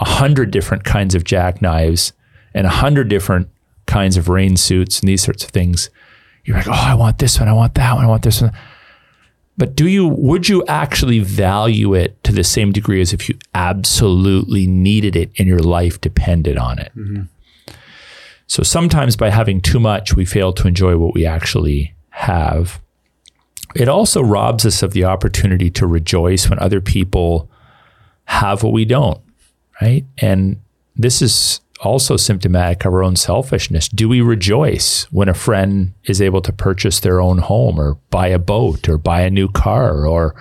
a hundred different kinds of jackknives and a hundred different kinds of rain suits and these sorts of things, you're like, oh, I want this one, I want that one, I want this one. But do you would you actually value it to the same degree as if you absolutely needed it and your life depended on it? Mm-hmm. So sometimes by having too much, we fail to enjoy what we actually have. It also robs us of the opportunity to rejoice when other people have what we don't, right? And this is also symptomatic of our own selfishness. Do we rejoice when a friend is able to purchase their own home or buy a boat or buy a new car or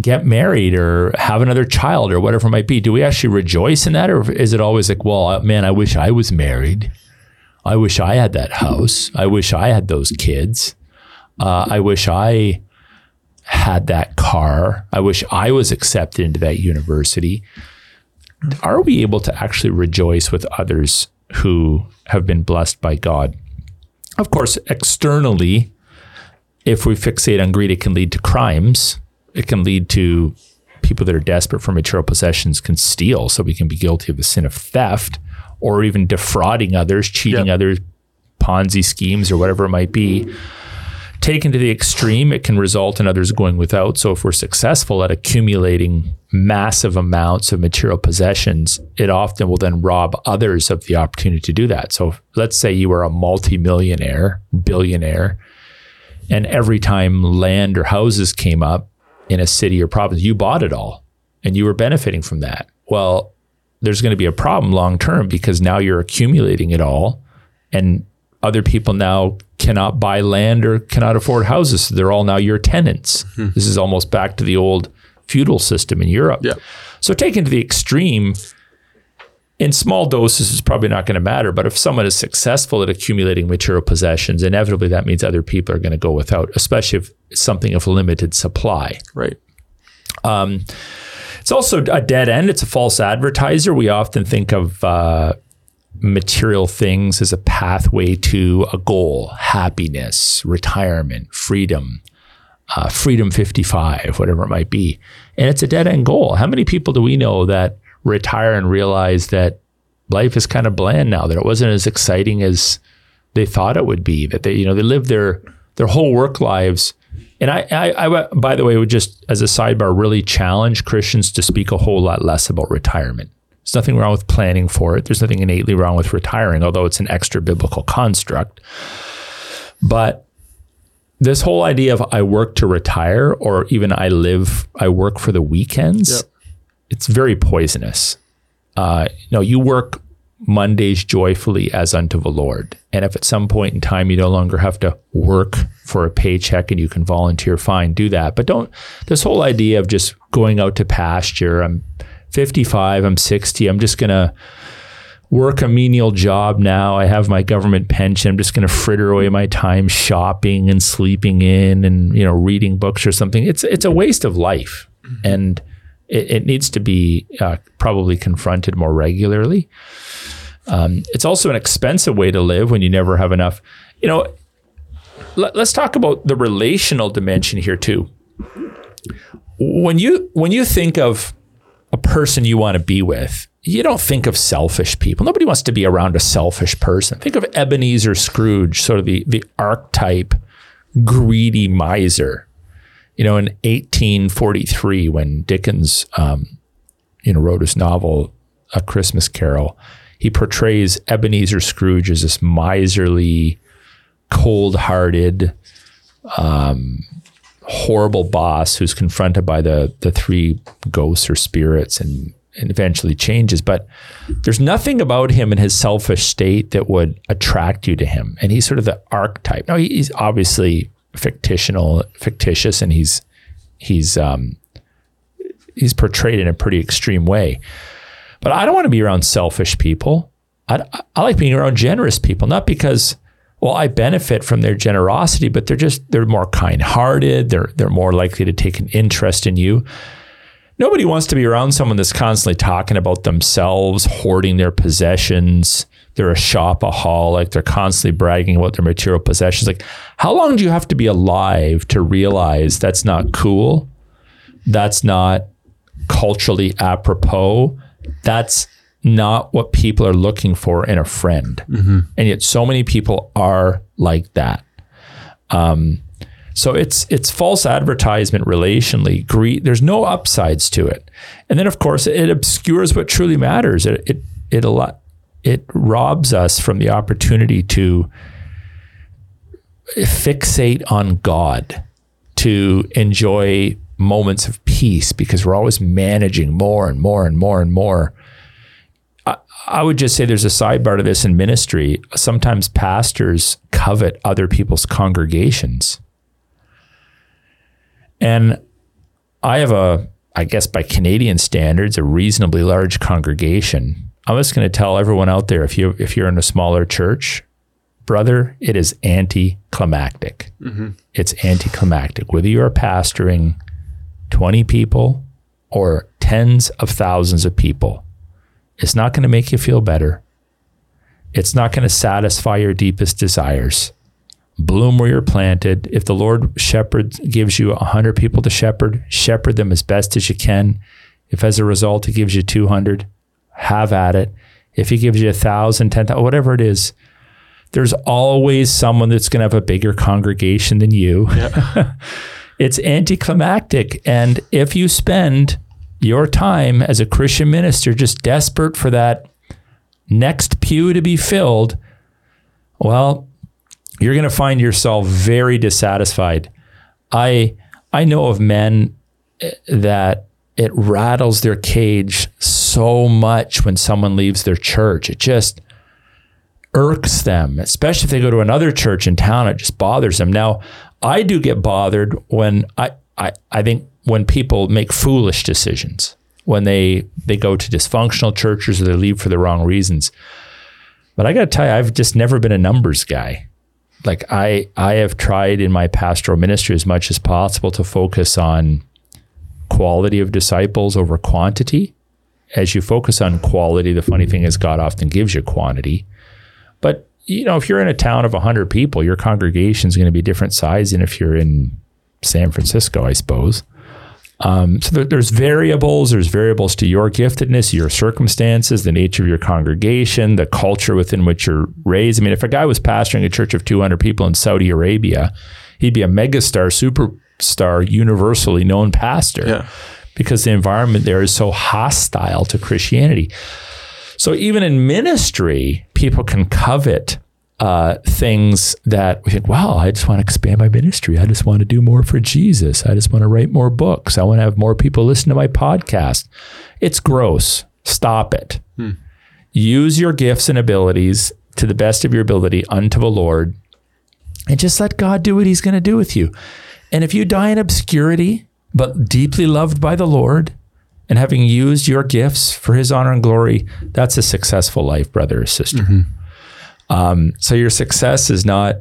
get married or have another child or whatever it might be? Do we actually rejoice in that? Or is it always like, well, uh, man, I wish I was married. I wish I had that house. I wish I had those kids. Uh, I wish I had that car. I wish I was accepted into that university are we able to actually rejoice with others who have been blessed by God? Of course, externally, if we fixate on greed, it can lead to crimes. It can lead to people that are desperate for material possessions can steal, so we can be guilty of the sin of theft or even defrauding others, cheating Yep. others, Ponzi schemes or whatever it might be. Taken to the extreme, it can result in others going without. So, if we're successful at accumulating massive amounts of material possessions, it often will then rob others of the opportunity to do that. So, let's say you are a multimillionaire, billionaire, and every time land or houses came up in a city or province, you bought it all and you were benefiting from that. Well, there's going to be a problem long term because now you're accumulating it all and other people now cannot buy land or cannot afford houses. So they're all now your tenants. This is almost back to the old feudal system in Europe. Yeah. So taken to the extreme, in small doses is probably not going to matter. But if someone is successful at accumulating material possessions, inevitably that means other people are going to go without, especially if something of limited supply. Right. It's also a dead end. It's a false advertiser. We often think of uh, material things as a pathway to a goal, happiness, retirement, freedom, uh, freedom 55, whatever it might be. And it's a dead end goal. How many people do we know that retire and realize that life is kind of bland now, that it wasn't as exciting as they thought it would be, that they, you know, they live their, their whole work lives and I, I, I, by the way, would just as a sidebar, really challenge Christians to speak a whole lot less about retirement. There's nothing wrong with planning for it. There's nothing innately wrong with retiring, although it's an extra biblical construct. But this whole idea of I work to retire, or even I live, I work for the weekends, Yep. it's very poisonous. Uh, you you work Mondays joyfully as unto the Lord. And if at some point in time you no longer have to work for a paycheck and you can volunteer, fine, do that. But don't, this whole idea of just going out to pasture, I'm 55, I'm 60, I'm just going to work a menial job now. I have my government pension. I'm just going to fritter away my time shopping and sleeping in and, you know, reading books or something. It's, it's a waste of life. And it, it needs to be uh, probably confronted more regularly. Um, it's also an expensive way to live when you never have enough. You know, let, let's talk about the relational dimension here too. When you when you think of a person you want to be with, you don't think of selfish people. Nobody wants to be around a selfish person. Think of Ebenezer Scrooge, sort of the the archetype greedy miser. You know, in 1843, when Dickens, um, you know, wrote his novel A Christmas Carol, he portrays Ebenezer Scrooge as this miserly, cold-hearted, um, horrible boss who's confronted by the the three ghosts or spirits and and eventually changes. But there's nothing about him in his selfish state that would attract you to him. And he's sort of the archetype. Now he's obviously fictional, fictitious, and he's he's um, he's portrayed in a pretty extreme way. But I don't want to be around selfish people. I, I like being around generous people, not because well I benefit from their generosity, but they're just they're more kind-hearted. They're they're more likely to take an interest in you. Nobody wants to be around someone that's constantly talking about themselves, hoarding their possessions. They're a shopaholic. They're constantly bragging about their material possessions. Like, how long do you have to be alive to realize that's not cool? That's not culturally apropos. That's not what people are looking for in a friend. And yet, so many people are like that. Um, so it's it's false advertisement relationally. Greed. There's no upsides to it. And then, of course, it obscures what truly matters. It it it a lot. It robs us from the opportunity to fixate on God, to enjoy moments of peace because we're always managing more and more and more and more. I, would just say there's a sidebar to this in ministry. Sometimes pastors covet other people's congregations. And I have a, I guess by Canadian standards, a reasonably large congregation. I'm just going to tell everyone out there if you if you're in a smaller church, brother, it is anticlimactic. Mm-hmm. It's anticlimactic. Whether you are pastoring 20 people or tens of thousands of people, it's not going to make you feel better. It's not going to satisfy your deepest desires. bloom where you're planted. If the Lord shepherd gives you 100 people to shepherd, shepherd them as best as you can. If as a result he gives you 200, have at it. If he gives you a thousand, ten thousand, whatever it is, there's always someone that's going to have a bigger congregation than you. Yeah. it's anticlimactic. And if you spend your time as a Christian minister just desperate for that next pew to be filled, well, you're going to find yourself very dissatisfied. I I know of men eh, that it rattles their cage so much when someone leaves their church. It just irks them, especially if they go to another church in town. It just bothers them. Now, I do get bothered when I, I, I think when people make foolish decisions, when they, they go to dysfunctional churches or they leave for the wrong reasons. But I got to tell you, I've just never been a numbers guy. Like I, I have tried in my pastoral ministry as much as possible to focus on quality of disciples over quantity. As you focus on quality, the funny thing is God often gives you quantity. But you know, if you're in a town of 100 people, your congregation is going to be a different size than if you're in San Francisco, I suppose. Um, so there, there's variables. There's variables to your giftedness, your circumstances, the nature of your congregation, the culture within which you're raised. I mean, if a guy was pastoring a church of 200 people in Saudi Arabia, he'd be a megastar, superstar, universally known pastor yeah. because the environment there is so hostile to Christianity. So even in ministry, people can covet uh, things that we think, wow, I just want to expand my ministry. I just want to do more for Jesus. I just want to write more books. I want to have more people listen to my podcast. It's gross. Stop it. Hmm. Use your gifts and abilities to the best of your ability unto the Lord and just let God do what he's going to do with you. And if you die in obscurity, but deeply loved by the Lord, and having used your gifts for his honor and glory, that's a successful life, brother or sister. Mm-hmm. Um, so your success is not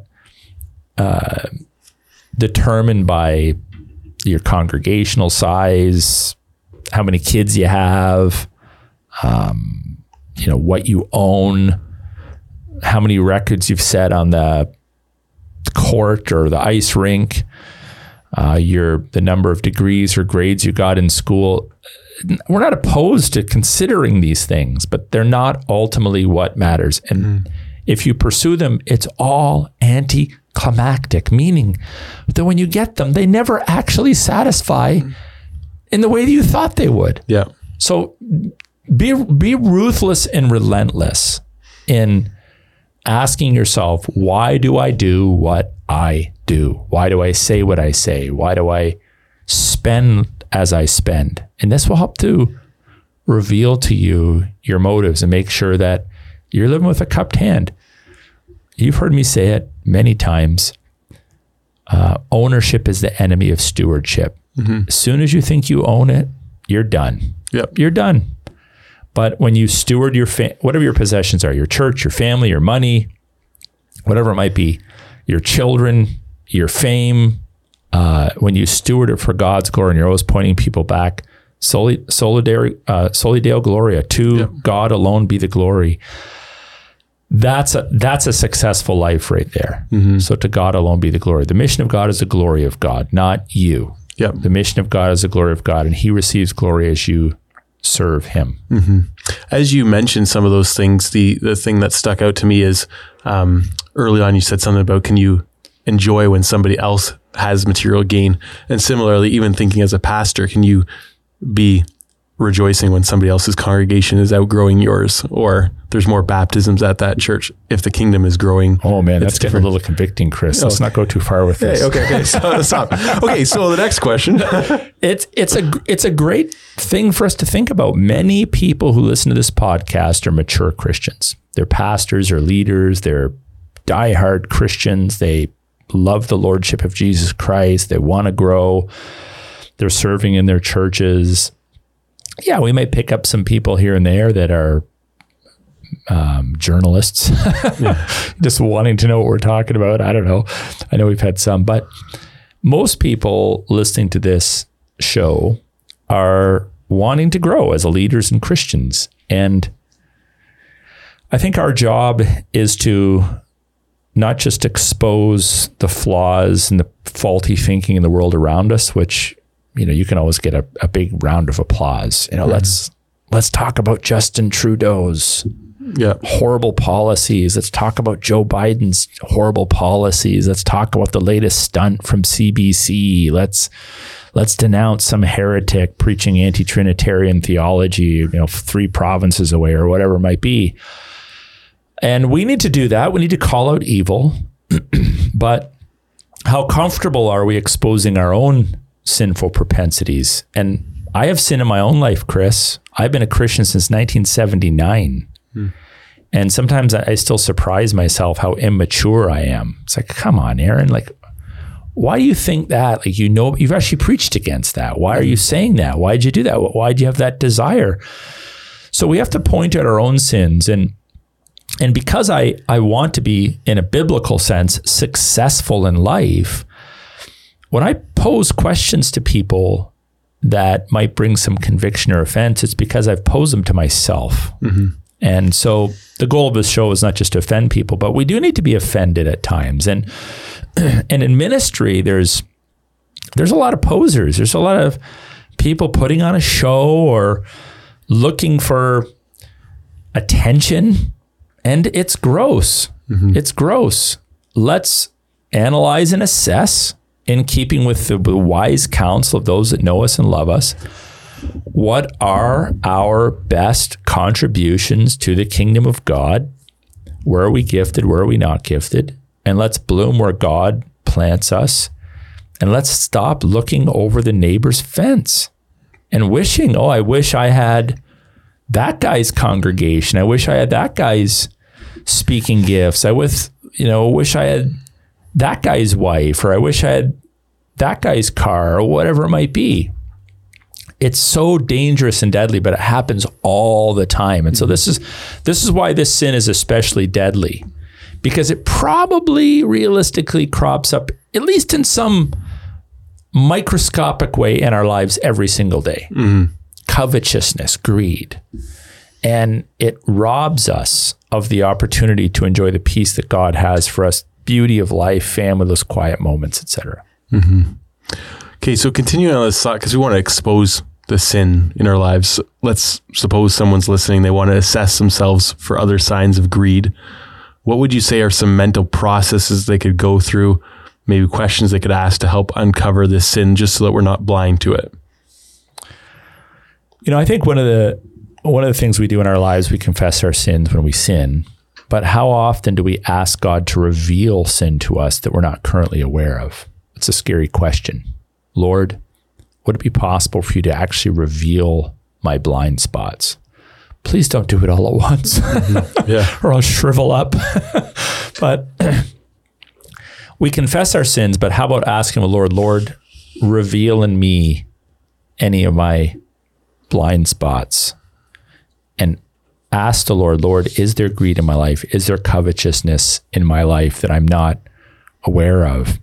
uh, determined by your congregational size, how many kids you have, um, you know what you own, how many records you've set on the court or the ice rink, uh, your the number of degrees or grades you got in school we're not opposed to considering these things, but they're not ultimately what matters. And mm. If you pursue them, it's all anticlimactic, meaning that when you get them, they never actually satisfy in the way that you thought they would. Yeah. So be be ruthless and relentless in asking yourself, why do I do what I do? Why do I say what I say? Why do I spend as I spend. And this will help to reveal to you your motives and make sure that you're living with a cupped hand. You've heard me say it many times. Uh, ownership is the enemy of stewardship. Mm-hmm. As soon as you think you own it, you're done. Yep. You're done. But when you steward your fa- whatever your possessions are, your church, your family, your money, whatever it might be, your children, your fame, uh, when you steward it for God's glory and you're always pointing people back, soli, solidary, uh, soli Deo Gloria, to yeah. God alone be the glory. That's a that's a successful life right there. Mm-hmm. So to God alone be the glory. The mission of God is the glory of God, not you. Yep. The mission of God is the glory of God, and He receives glory as you serve Him. Mm-hmm. As you mentioned some of those things, the the thing that stuck out to me is um, early on you said something about can you enjoy when somebody else has material gain. And similarly, even thinking as a pastor, can you be rejoicing when somebody else's congregation is outgrowing yours or there's more baptisms at that church if the kingdom is growing. Oh man, that's getting a little convicting, Chris. Let's oh. not go too far with this. Hey, okay, okay, so, stop. Okay, so the next question. it's it's a it's a great thing for us to think about. Many people who listen to this podcast are mature Christians. They're pastors or leaders, they're diehard Christians. They love the lordship of Jesus Christ. They want to grow. They're serving in their churches. Yeah, we might pick up some people here and there that are um, journalists, just wanting to know what we're talking about. I don't know. I know we've had some, but most people listening to this show are wanting to grow as leaders and Christians. And I think our job is to not just expose the flaws and the faulty thinking in the world around us, which you know you can always get a, a big round of applause. You know, let's let's talk about Justin Trudeau's Yeah. horrible policies. Let's talk about Joe Biden's horrible policies. Let's talk about the latest stunt from CBC. Let's let's denounce some heretic preaching anti-trinitarian theology, you know, three provinces away or whatever it might be. And we need to do that. We need to call out evil. but how comfortable are we exposing our own sinful propensities? And I have sin in my own life, Chris. I've been a Christian since 1979. Hmm. And sometimes I, I still surprise myself how immature I am. It's like, come on, Aaron, like, why do you think that? Like, you know, you've actually preached against that. Why are you hmm. saying that? Why did you do that? Why did you have that desire? So we have to point at our own sins and and because I, I want to be, in a biblical sense, successful in life, when I pose questions to people that might bring some conviction or offense, it's because I've posed them to myself. Mm-hmm. And so the goal of this show is not just to offend people, but we do need to be offended at times. And and in ministry, there's there's a lot of posers. There's a lot of people putting on a show or looking for attention, and it's gross. Mm-hmm. It's gross. Let's analyze and assess in keeping with the, wise counsel of those that know us and love us. What are our best contributions to the kingdom of God? Where are we gifted? Where are we not gifted? And let's bloom where God plants us. And let's stop looking over the neighbor's fence and wishing, oh, I wish I had that guy's congregation. I wish I had that guy's speaking gifts. I with you know, wish I had that guy's wife, or I wish I had that guy's car, or whatever it might be. It's so dangerous and deadly, but it happens all the time. And so this is this is why this sin is especially deadly. Because it probably realistically crops up, at least in some microscopic way in our lives every single day. Mm-hmm. Covetousness, greed. And it robs us of the opportunity to enjoy the peace that God has for us, beauty of life, family, those quiet moments, etc. Mm-hmm. Okay, so continuing on this thought, because we want to expose the sin in our lives. Let's suppose someone's listening, they want to assess themselves for other signs of greed. What would you say are some mental processes they could go through, maybe questions they could ask to help uncover this sin just so that we're not blind to it? You know, I think one of the one of the things we do in our lives, we confess our sins when we sin. But how often do we ask God to reveal sin to us that we're not currently aware of? It's a scary question. Lord, would it be possible for you to actually reveal my blind spots? Please don't do it all at once, mm-hmm. Yeah. or I'll shrivel up. but we confess our sins, but how about asking the Lord, Lord, reveal in me any of my blind spots and ask the Lord, Lord, is there greed in my life? Is there covetousness in my life that I'm not aware of?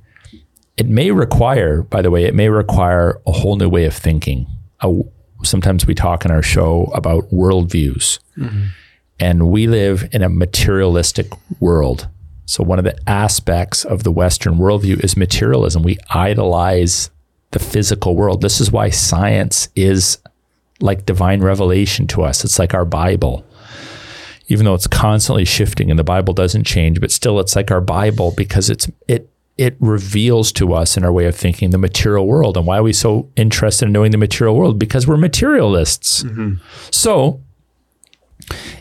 It may require, by the way, it may require a whole new way of thinking. A, sometimes we talk in our show about worldviews, mm-hmm. and we live in a materialistic world. So, one of the aspects of the Western worldview is materialism. We idolize the physical world. This is why science is like divine revelation to us. It's like our Bible. Even though it's constantly shifting and the Bible doesn't change, but still it's like our Bible because it's it it reveals to us in our way of thinking the material world. And why are we so interested in knowing the material world? Because we're materialists. Mm-hmm. So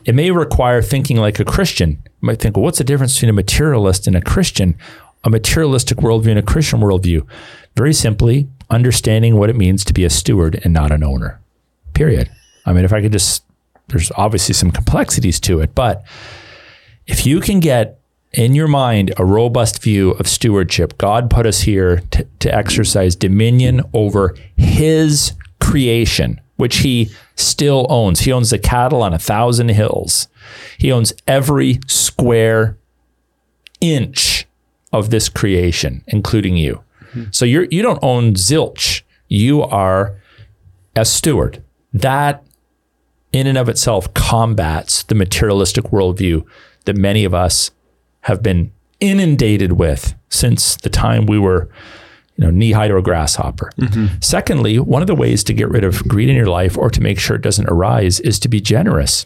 it may require thinking like a Christian. You might think, well, what's the difference between a materialist and a Christian? A materialistic worldview and a Christian worldview. Very simply, understanding what it means to be a steward and not an owner. Period. I mean, if I could just, there's obviously some complexities to it, but if you can get in your mind a robust view of stewardship, God put us here to, to exercise dominion over His creation, which He still owns. He owns the cattle on a thousand hills, He owns every square inch of this creation, including you. Mm-hmm. So you're you don't own zilch. You are a steward. That in and of itself combats the materialistic worldview that many of us have been inundated with since the time we were you know, knee high to a grasshopper. Secondly, one of the ways to get rid of greed in your life or to make sure it doesn't arise is to be generous.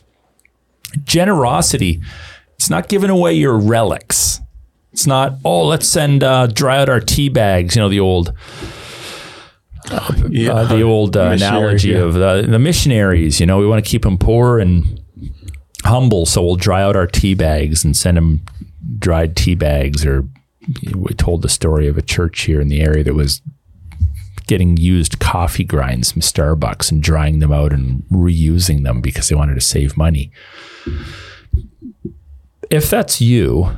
Generosity, it's not giving away your relics. It's not, oh, let's send uh, dry out our tea bags, you know, the old Yeah. uh, the old uh, analogy yeah. of the, the missionaries. You know, we want to keep them poor and humble, so we'll dry out our tea bags and send them dried tea bags. Or we told the story of a church here in the area that was getting used coffee grinds from Starbucks and drying them out and reusing them because they wanted to save money. If that's you,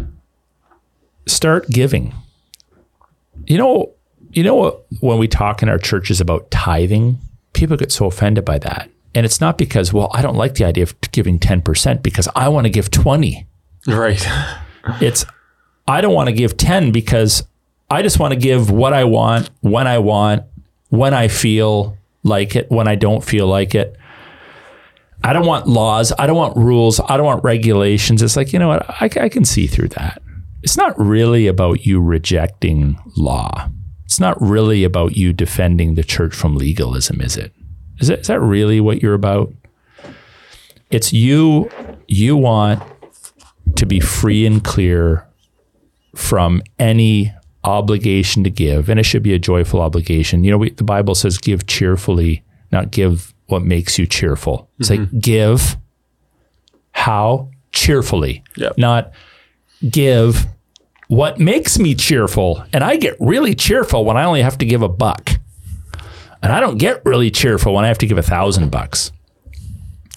start giving. You know, you know what, when we talk in our churches about tithing, people get so offended by that. And it's not because, well, I don't like the idea of giving 10% because I want to give 20. Right. It's I don't want to give 10 because I just want to give what I want, when I want, when I feel like it, when I don't feel like it. I don't want laws. I don't want rules. I don't want regulations. It's like, you know what? I, I can see through that. It's not really about you rejecting law. It's not really about you defending the church from legalism, is it? Is, it, is that really what you're about? It's you, you want to be free and clear from any obligation to give, and it should be a joyful obligation. You know, we, the Bible says, "Give cheerfully, not give what makes you cheerful." It's like mm-hmm. give how cheerfully, Yep. not give what makes me cheerful. And I get really cheerful when I only have to give a buck, and I don't get really cheerful when I have to give a thousand bucks.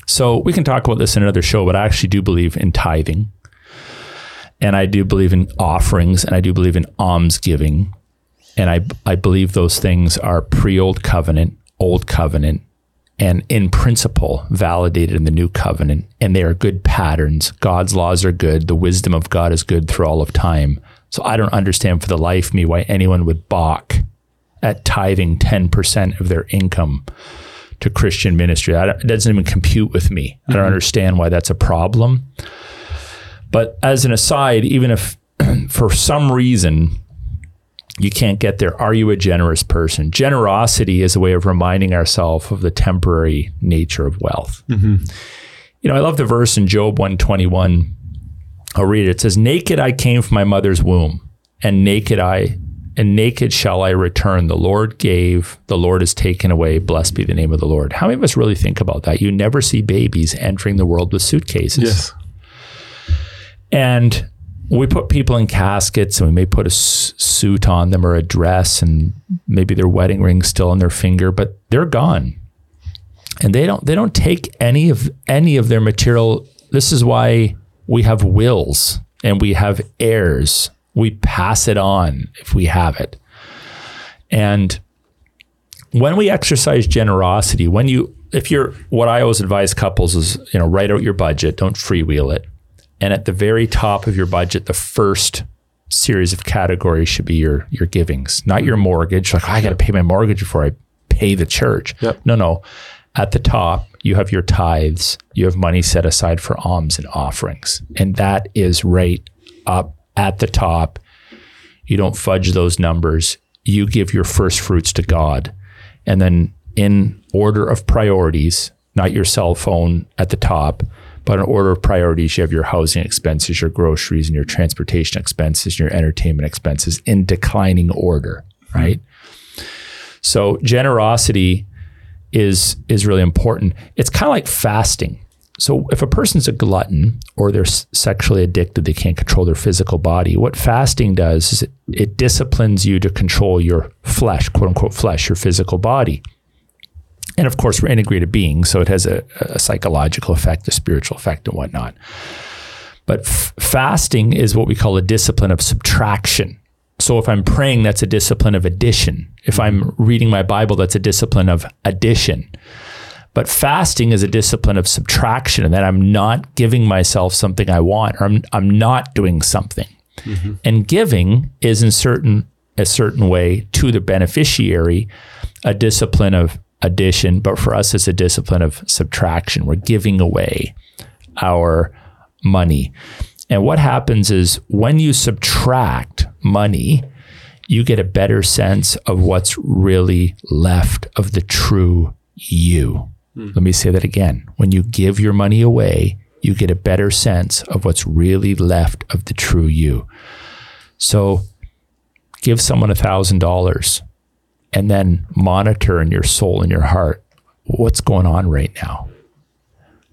So we can talk about this in another show, but I actually do believe in tithing and I do believe in offerings and I do believe in almsgiving. And I, I believe those things are pre old covenant, old covenant, and in principle validated in the new covenant. And they are good patterns. God's laws are good. The wisdom of God is good through all of time. So I don't understand for the life of me why anyone would balk at tithing 10% of their income to Christian ministry. That it doesn't even compute with me. I don't mm-hmm. understand why that's a problem. But as an aside, even if for some reason you can't get there, are you a generous person? Generosity is a way of reminding ourselves of the temporary nature of wealth. Mm-hmm. You know, I love the verse in Job 121. I'll read it. It says, Naked I came from my mother's womb, and naked I and naked shall I return. The Lord gave, the Lord has taken away. Blessed be the name of the Lord. How many of us really think about that? You never see babies entering the world with suitcases. Yes. And we put people in caskets and we may put a s- suit on them or a dress and maybe their wedding ring's still on their finger, but they're gone. And they don't they don't take any of any of their material. This is why we have wills and we have heirs. We pass it on if we have it. And when we exercise generosity, when you if you're what I always advise couples is, you know, write out your budget, don't freewheel it. And at the very top of your budget, the first series of categories should be your your givings, not your mortgage. Like oh, I got to pay my mortgage before I pay the church. Yep. No, no. At the top, you have your tithes. You have money set aside for alms and offerings, and that is right up at the top. You don't fudge those numbers. You give your first fruits to God, and then in order of priorities, not your cell phone at the top, but in order of priorities, you have your housing expenses, your groceries, and your transportation expenses, and your entertainment expenses in declining order, right? So generosity is is really important. It's kind of like fasting. So if a person's a glutton or they're sexually addicted, they can't control their physical body. What fasting does is it, it disciplines you to control your flesh, quote unquote flesh, your physical body. And of course, we're integrated beings, so it has a, a psychological effect, a spiritual effect, and whatnot. But f- fasting is what we call a discipline of subtraction. So if I'm praying, that's a discipline of addition. If I'm reading my Bible, that's a discipline of addition. But fasting is a discipline of subtraction, and that I'm not giving myself something I want, or I'm, I'm not doing something. Mm-hmm. And giving is in certain a certain way to the beneficiary a discipline of addition, but for us it's a discipline of subtraction. We're giving away our money. And what happens is when you subtract money, you get a better sense of what's really left of the true you. Hmm. Let me say that again. When you give your money away, you get a better sense of what's really left of the true you. So give someone a thousand dollars and then monitor in your soul and your heart what's going on right now.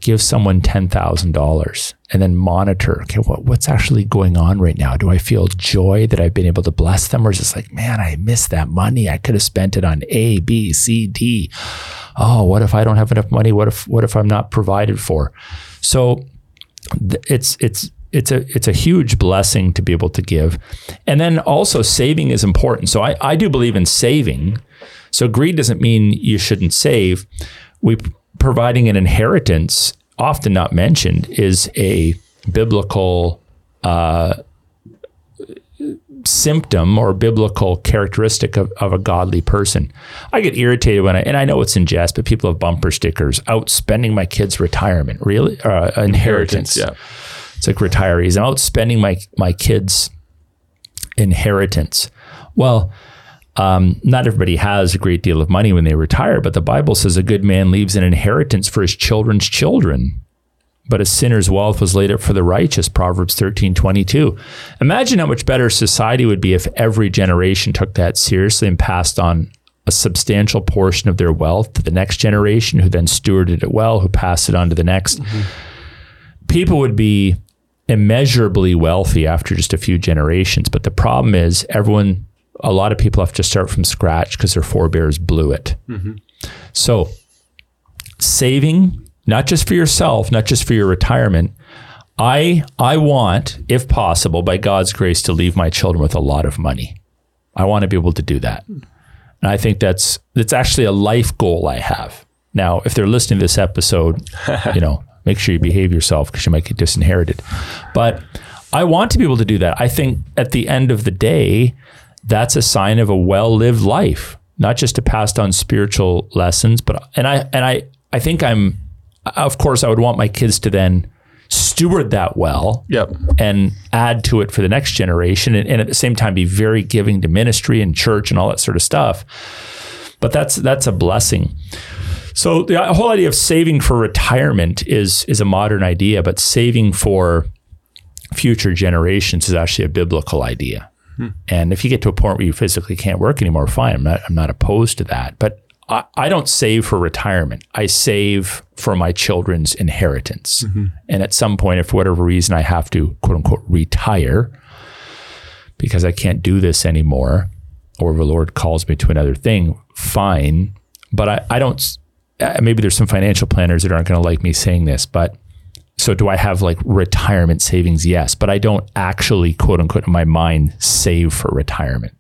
Give someone ten thousand dollars and then monitor. Okay, what, what's actually going on right now? Do I feel joy that I've been able to bless them, or is it like, man, I missed that money. I could have spent it on A, B, C, D. Oh, what if I don't have enough money? What if what if I'm not provided for? So it's it's it's a it's a huge blessing to be able to give. And then also saving is important. So I, I do believe in saving. So greed doesn't mean you shouldn't save. We providing an inheritance, often not mentioned, is a biblical uh, symptom or biblical characteristic of, of a godly person. I get irritated when I, and I know it's in jest, but people have bumper stickers out spending my kids' retirement, really, uh, inheritance. Yeah. It's like retirees. I'm out spending my my kids' inheritance. Well, um, not everybody has a great deal of money when they retire, but the Bible says a good man leaves an inheritance for his children's children. But a sinner's wealth was laid up for the righteous, Proverbs 13, 22. Imagine how much better society would be if every generation took that seriously and passed on a substantial portion of their wealth to the next generation, who then stewarded it well, who passed it on to the next. People would be immeasurably wealthy after just a few generations. But the problem is, everyone, a lot of people have to start from scratch because their forebears blew it. Mm-hmm. So, saving, not just for yourself, not just for your retirement. I I want, if possible, by God's grace, to leave my children with a lot of money. I want to be able to do that. And I think that's that's actually a life goal I have. Now, if they're listening to this episode, you know, make sure you behave yourself because you might get disinherited. But I want to be able to do that. I think at the end of the day, that's a sign of a well-lived life, not just to pass on spiritual lessons, but and I and I I think I'm of course I would want my kids to then steward that well Yep. and add to it for the next generation and, and at the same time be very giving to ministry and church and all that sort of stuff but that's that's a blessing so the uh, whole idea of saving for retirement is is a modern idea but saving for future generations is actually a biblical idea hmm. and if you get to a point where you physically can't work anymore fine i'm not i'm not opposed to that but I, I don't save for retirement. I save for my children's inheritance. Mm-hmm. And at some point, if for whatever reason I have to quote unquote retire because I can't do this anymore, or the Lord calls me to another thing, fine. But I, I don't, uh, maybe there's some financial planners that aren't going to like me saying this, but so do I have like retirement savings? Yes. But I don't actually quote unquote in my mind save for retirement.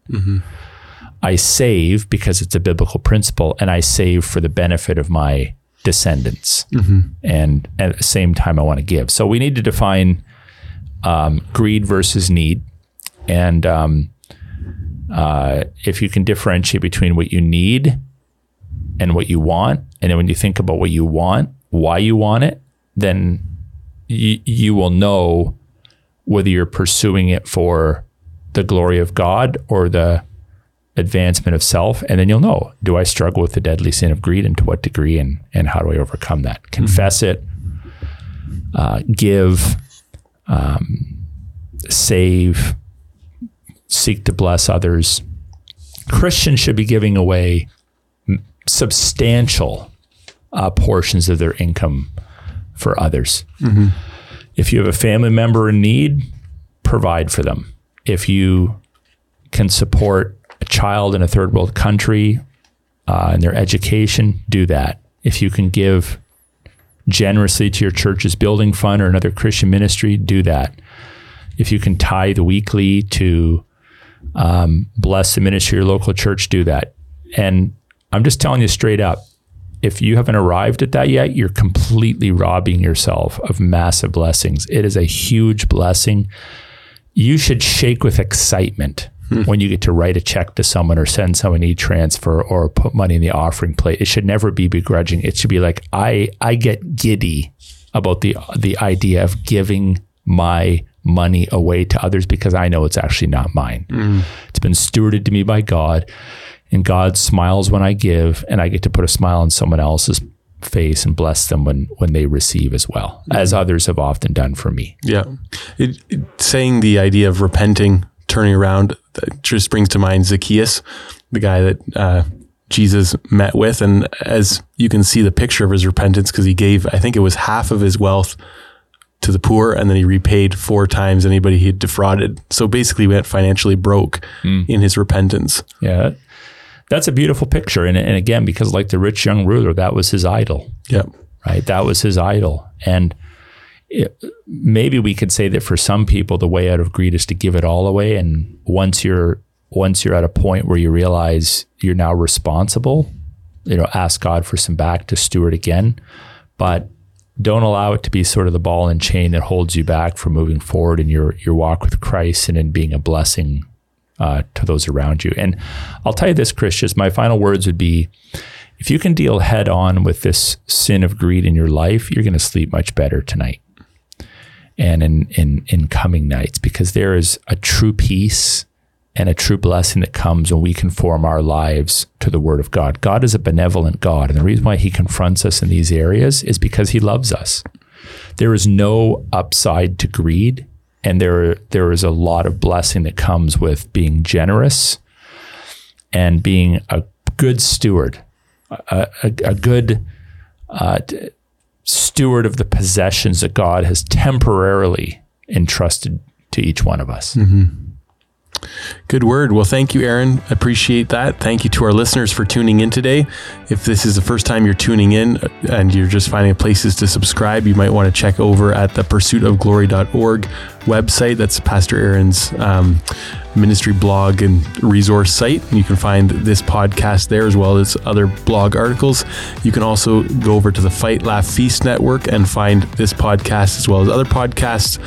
I save because it's a biblical principle and I save for the benefit of my descendants. And at the same time, I want to give. So we need to define um, greed versus need. And um, uh, if you can differentiate between what you need and what you want, and then when you think about what you want, why you want it, then y- you will know whether you're pursuing it for the glory of God or the advancement of self and then you'll know do i struggle with the deadly sin of greed and to what degree and and how do i overcome that? Confess it uh, give um, save seek to bless others. Christians should be giving away substantial uh, portions of their income for others if you have a family member in need provide for them if you can support a child in a third world country uh, in their education, do that. If you can give generously to your church's building fund or another Christian ministry, do that. If you can tithe weekly to um, bless the ministry of your local church, do that. And I'm just telling you straight up, if you haven't arrived at that yet, you're completely robbing yourself of massive blessings. It is a huge blessing. You should shake with excitement hmm. when you get to write a check to someone or send someone e transfer or put money in the offering plate. It should never be begrudging. It should be like I I get giddy about the the idea of giving my money away to others because I know it's actually not mine. Hmm. It's been stewarded to me by God, and God smiles when I give, and I get to put a smile on someone else's face and bless them when when they receive as well, as others have often done for me. Yeah. It, it- saying the idea of repenting, turning around, that just brings to mind Zacchaeus, the guy that uh, Jesus met with. And as you can see the picture of his repentance, because he gave, I think it was half of his wealth to the poor, and then he repaid four times anybody he had defrauded. So basically, went financially broke in his repentance. Yeah. That's a beautiful picture. And, and again, because like the rich young ruler, that was his idol. Yeah. right? That was his idol. And it, maybe we could say that for some people, the way out of greed is to give it all away. And once you're once you're at a point where you realize you're now responsible, you know, ask God for some back to steward again, but don't allow it to be sort of the ball and chain that holds you back from moving forward in your your walk with Christ and in being a blessing uh, to those around you. And I'll tell you this, Christians, my final words would be if you can deal head on with this sin of greed in your life, you're going to sleep much better tonight and in, in, in coming nights because there is a true peace and a true blessing that comes when we conform our lives to the Word of God. God is a benevolent God. And the reason why He confronts us in these areas is because He loves us. There is no upside to greed, and there, there is a lot of blessing that comes with being generous and being a good steward, a, a, a good uh, steward of the possessions that God has temporarily entrusted to each one of us. Good word. Well, thank you, Aaron. Appreciate that. Thank you to our listeners for tuning in today. If this is the first time you're tuning in and you're just finding places to subscribe, you might want to check over at the pursuitofglory.org website. That's Pastor Aaron's um, ministry blog and resource site. You can find this podcast there as well as other blog articles. You can also go over to the Fight Laugh Feast Network and find this podcast as well as other podcasts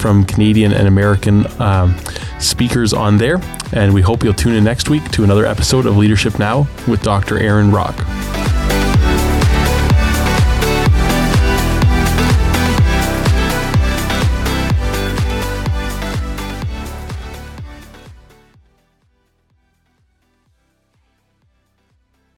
from Canadian and American um, speakers on there. And we hope you'll tune in next week to another episode of Leadership Now with Dr. Aaron Rock.